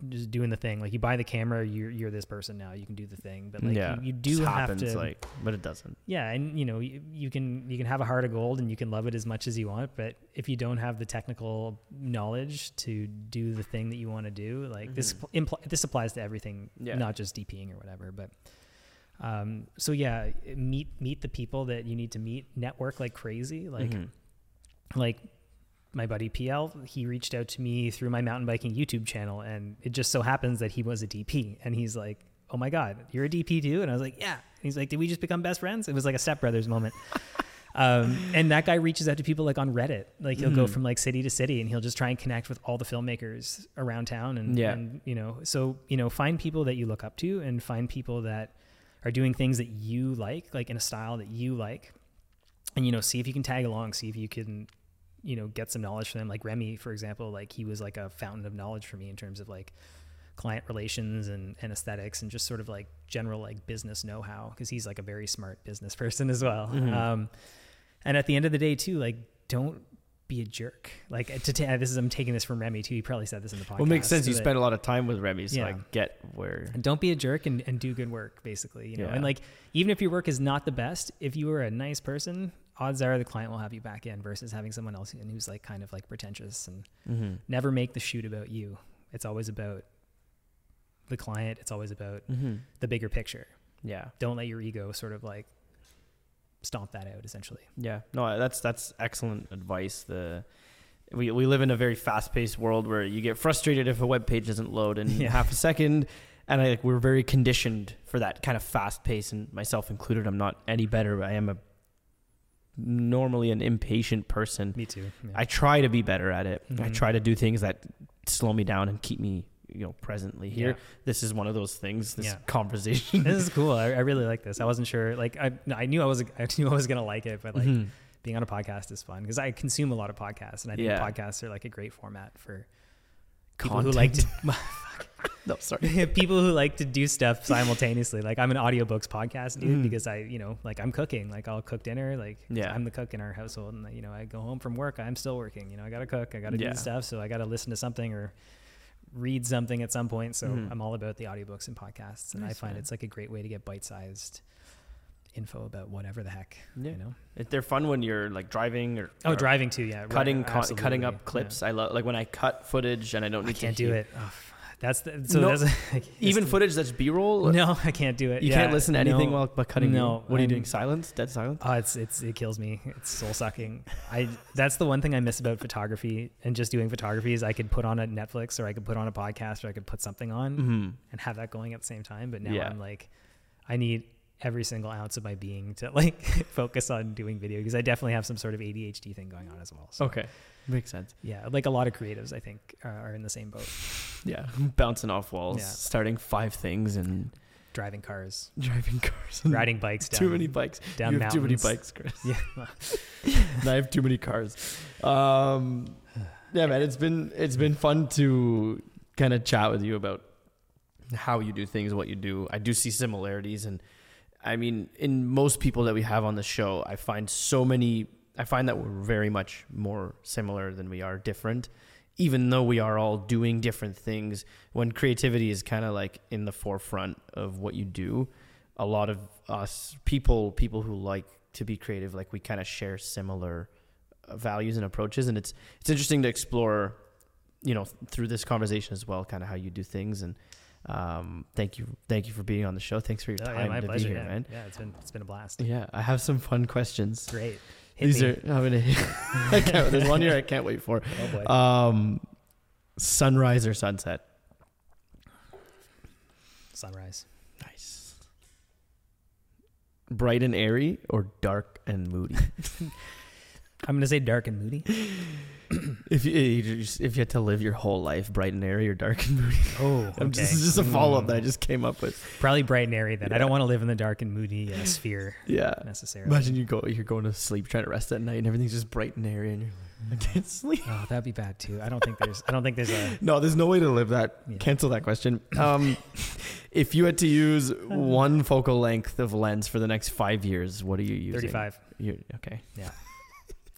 just doing the thing. Like you buy the camera, you're you're this person now. You can do the thing, but like yeah, you, you do have happens, to. like, but it doesn't. yeah, and you know you, you can you can have a heart of gold and you can love it as much as you want, but if you don't have the technical knowledge to do the thing that you want to do, like this Mhm. impl- this applies to everything, Yeah. not just DPing or whatever. But um, so yeah, meet meet the people that you need to meet, network like crazy, like Mhm. like my buddy PL, he reached out to me through my mountain biking YouTube channel, and it just so happens that he was a DP, and he's like, "Oh my God, you're a DP too?" And I was like, "Yeah." And he's like, "Did we just become best friends?" It was like a stepbrothers moment. um, and that guy reaches out to people like on Reddit, like he'll go Mhm. from like city to city, and he'll just try and connect with all the filmmakers around town, and, Yeah. and you know, so you know, find people that you look up to, and find people that are doing things that you like, like in a style that you like, and you know, see if you can tag along, see if you can you know get some knowledge from them. Like remy for example like he was like a fountain of knowledge for me in terms of like client relations and, and aesthetics and just sort of like general like business know-how because he's like a very smart business person as well. Mhm. um, and at the end of the day too like don't be a jerk like to ta- this is i'm taking this from remy too he probably said this in the podcast Well, it makes sense. You spend a lot of time with Remy, so I get where. and don't be a jerk and, and do good work basically you know Yeah. and like even if your work is not the best if you are a nice person odds are the client will have you back in versus having someone else in who's like kind of like pretentious and Mm-hmm. never make the shoot about you it's always about the client it's always about Mm-hmm. the bigger picture Yeah. don't let your ego sort of like stomp that out essentially Yeah, no, that's that's excellent advice. The we we live in a very fast paced world where you get frustrated if a web page doesn't load in Yeah. half a second, and I like we're very conditioned for that kind of fast pace, and myself included. I'm not any better. I am a normally an impatient person. me too yeah. I try to be better at it. I Mhm. try to do things that slow me down and keep me, you know, presently here. Yeah. This is one of those things. This Yeah. conversation. this is cool I, I really like this i wasn't sure like i, I knew i was i knew i was gonna like it but like Mhm. being on a podcast is fun because I consume a lot of podcasts, and I think Yeah. podcasts are like a great format for people who like to no, sorry. people who like to do stuff simultaneously. Like I'm an audiobooks podcast dude Mhm. because I, you know, like I'm cooking, like I'll cook dinner, like Yeah. I'm the cook in our household, and you know I go home from work, I'm still working. You know I got to cook, I got to Yeah. do stuff, so I got to listen to something or read something at some point. So Mhm. I'm all about the audiobooks and podcasts, and I find man. it's like a great way to get bite-sized info about whatever the heck. Yeah. You know. It- They're fun when you're like driving or Oh, or driving too. Yeah. right, cutting co- cutting up yeah. clips. I love like when I cut footage and I don't I need can't to do hear- it. Oh, That's the, so No, that's like, Even it's- footage that's B-roll. No, I can't do it. You Yeah, can't listen to anything no. while but cutting. No, What are you I'm- doing? Silence? Dead silence? Oh, it's it's it kills me. It's soul sucking. I that's the one thing I miss about photography and just doing photography is I could put on a Netflix or I could put on a podcast or I could put something on Mm-hmm. and have that going at the same time. But now Yeah. I'm like, I need every single ounce of my being to like focus on doing video because I definitely have some sort of ADHD thing going on as well. So Okay, makes sense. yeah, like a lot of creatives, I think are in the same boat. Yeah, bouncing off walls, Yeah. starting five things, and Driving cars, driving cars, riding bikes down too many bikes. down you have too many mountains. bikes, Chris. Yeah. and I have too many cars. Um, yeah, man, it's been it's been fun to kind of chat with you about how you do things, what you do. I do see similarities, and I mean, in most people that we have on the show, I find so many. I find that we're very much more similar than we are different, even though we are all doing different things. When creativity is kind of like in the forefront of what you do, a lot of us people, people who like to be creative, like we kind of share similar uh, values and approaches, and it's it's interesting to explore, you know, through this conversation as well, kind of how you do things. And um, thank you, thank you for being on the show. Thanks for your Oh, time yeah, my to pleasure. be here, man. yeah, it's been it's been a blast. Yeah, I have some fun questions. Great. Hit These me. are I'm gonna. I can't, there's one year I can't wait for. oh boy. Um, sunrise or sunset? Sunrise. Nice. Bright and airy or dark and moody? I'm gonna say dark and moody. if you you just- if you had to live your whole life bright and airy or dark and moody, Oh, okay. I'm just, this is just a follow up that I Mm. just came up with. probably bright and airy. Then I don't want to live in the dark and moody uh, sphere Yeah. necessarily. Imagine you go, you're going to sleep, trying to rest at night, and everything's just bright and airy, and you're like, I can't sleep. Oh, that'd be bad too. I don't think there's. I don't think there's a. No, there's no way to live that. Yeah. Cancel that question. Um, if you had to use one focal length of lens for the next five years, what are you using? 35, You're, okay.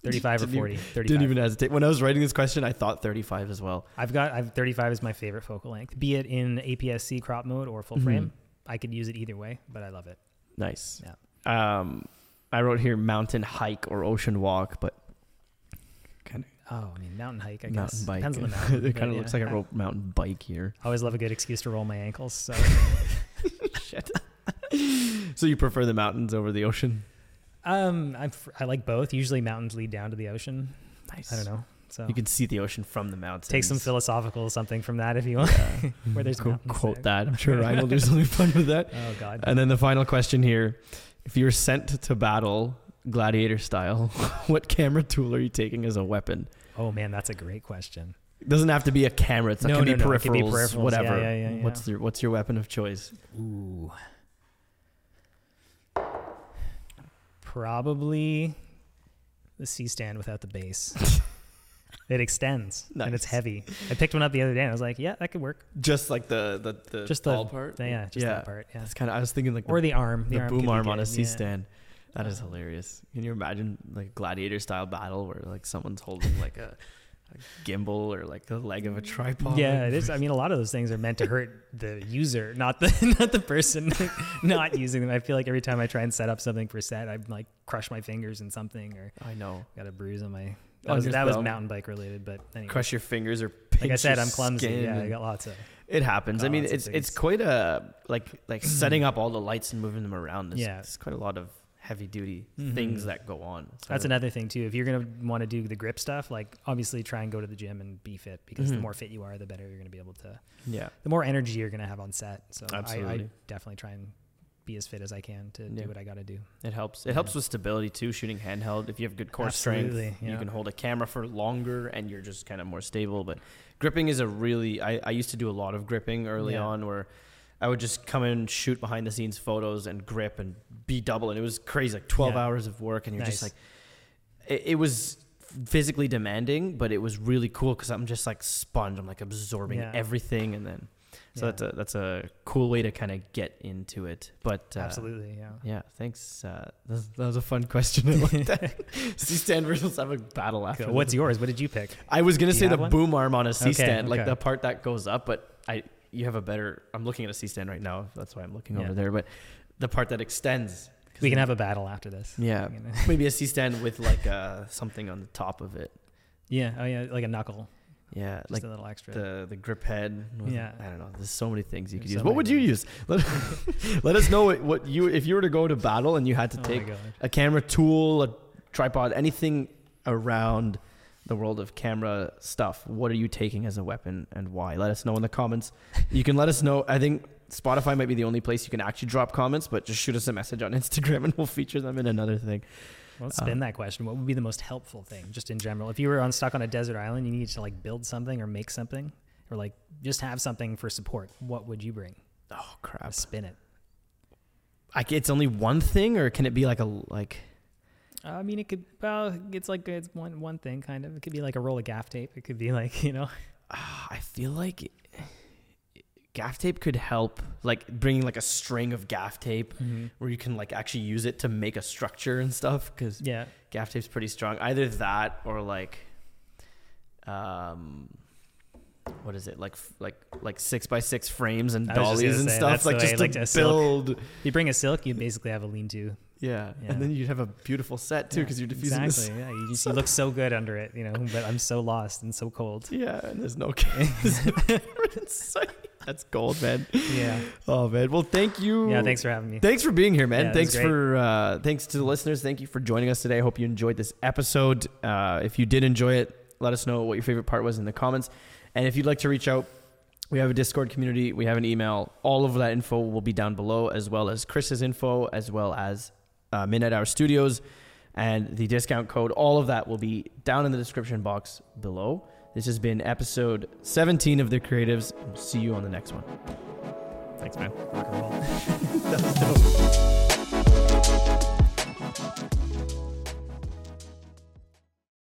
35 or Didn't 40. 35. Didn't even hesitate. When I was writing this question, I thought 35 as well. I've got. I've 35 is my favorite focal length. Be it in APS-C crop mode or full Mhm. frame, I could use it either way. But I love it. Nice. Yeah. Um, I wrote here mountain hike or ocean walk, but kind Oh, I mean mountain hike. I of guess mountain bike. depends on the mountain. it kind of yeah. looks like I wrote mountain bike here. I always love a good excuse to roll my ankles. So Shit. so you prefer the mountains over the ocean? Um, I I like both. Usually mountains lead down to the ocean. Nice. I don't know. So You can see the ocean from the mountains. take some philosophical something from that if you want. Yeah. Where there's Go quote there. that. I'm sure Ryan will do something fun with that. Oh God. And then the final question here: If you're sent to battle, gladiator style, what camera tool are you taking as a weapon? Oh man, that's a great question. It doesn't have to be a camera. It's, it No, can, no, be no, it can be peripherals. Yeah, whatever. yeah, yeah, yeah. What's your What's your weapon of choice? Ooh. Probably the C stand without the base. it extends and it's heavy. I picked one up the other day and I was like, yeah, that could work. Just like the the, the Just the- ball part. Yeah, just Yeah. that part. Yeah. That's kind of. I was thinking like Or the, the arm. the, arm boom arm on a C yeah. stand. That is hilarious. Can you imagine like gladiator style battle where like someone's holding like a, a gimbal or like the leg of a tripod? Yeah, it is. I mean, a lot of those things are meant to hurt the user, not the not the person not using them. I feel like every time I try and set up something for set, I like crush my fingers in something or I know. got a bruise on my. That was, that was mountain bike related, but anyway. Crush your fingers or like I said, I'm clumsy. Yeah, I got lots of. It happens. I mean, it's it's quite a like like setting up all the lights and moving them around. There's, Yeah. it's quite a lot of heavy duty Mhm. things that go on. So That's another thing too. If you're gonna want to do the grip stuff, like obviously try and go to the gym and be fit because the Mhm. more fit you are, the better you're gonna be able to. Yeah, The more energy you're gonna have on set. So I, I definitely try and be as fit as I can to Yeah. do what I got to do. it helps. It Yeah. helps with stability too. Shooting handheld, if you have good core Absolutely, strength, you can hold a camera for longer, and you're just kind of more stable. But gripping is a really. I, I used to do a lot of gripping early Yeah. on, where I would just come in, shoot behind the scenes photos, and grip and be double, and it was crazy, like twelve Yeah. hours of work, and you're just like, it, it was physically demanding, but it was really cool because I'm just like sponge. I'm like absorbing Yeah. everything, and then so Yeah. that's a that's a cool way to kind of get into it. But uh, Absolutely, yeah. yeah, thanks. Uh, that, was, that was a fun question. I like that. C stand versus have a battle after. Cool. What's yours? What did you pick? I was gonna Do say the one? boom arm on a C Okay, stand, like the part that goes up, but I you have a better. I'm looking at a C stand right now. That's why I'm looking Yeah. over there. But the part that extends. We can have a battle after this. yeah, maybe a C stand with like uh, something on the top of it. Yeah. Oh yeah, like a knuckle. Yeah, Just like a little extra. the the grip head. with- Yeah. I don't know. There's so many things you could There's use. so What would you use? Let, let us know what, what you if you were to go to battle and you had to oh take a camera tool, a tripod, anything around the world of camera stuff. What are you taking as a weapon and why? Let us know in the comments. You can let us know. I think Spotify might be the only place you can actually drop comments, but just shoot us a message on Instagram and we'll feature them in another thing. Well, let's spin Um, that question. What would be the most helpful thing, just in general? If you were on stuck on a desert island, you needed to like build something or make something, or like just have something for support. What would you bring? Oh crap! Spin it. Like it's only one thing, or can it be like a like? I mean, it could. Well, it's like it's one one thing kind of. It could be like a roll of gaff tape. It could be like you know. Ah, I feel like gaff tape could help, like bringing like a string of gaff tape where you can like actually use it to make a structure and stuff. Because Yeah. gaff tape's pretty strong. Either that or like, um, what is it like? Like like six by six frames and dollies and say, stuff. Like just like to a silk. build. You bring a silk, you basically have a lean-to. Yeah. Yeah. and then you'd have a beautiful set too because you're diffusing this. exactly. Yeah, you, just, you look so good under it, you know. But I'm so lost and so cold. Yeah, and there's no there's camera in sight. That's gold, man. Yeah. Oh man. Well, thank you. Yeah. Thanks for having me. Thanks for being here, man. Yeah, thanks for uh, thanks to the listeners. Thank you for joining us today. I hope you enjoyed this episode. Uh, if you did enjoy it, let us know what your favorite part was in the comments. And if you'd like to reach out, we have a Discord community. We have an email. All of that info will be down below, as well as Chris's info, as well as uh, Midnight Hour Studios and the discount code. All of that will be down in the description box below. This has been episode 17 of The Creatives. See you on the next one. Thanks, man. Rock and roll. That was the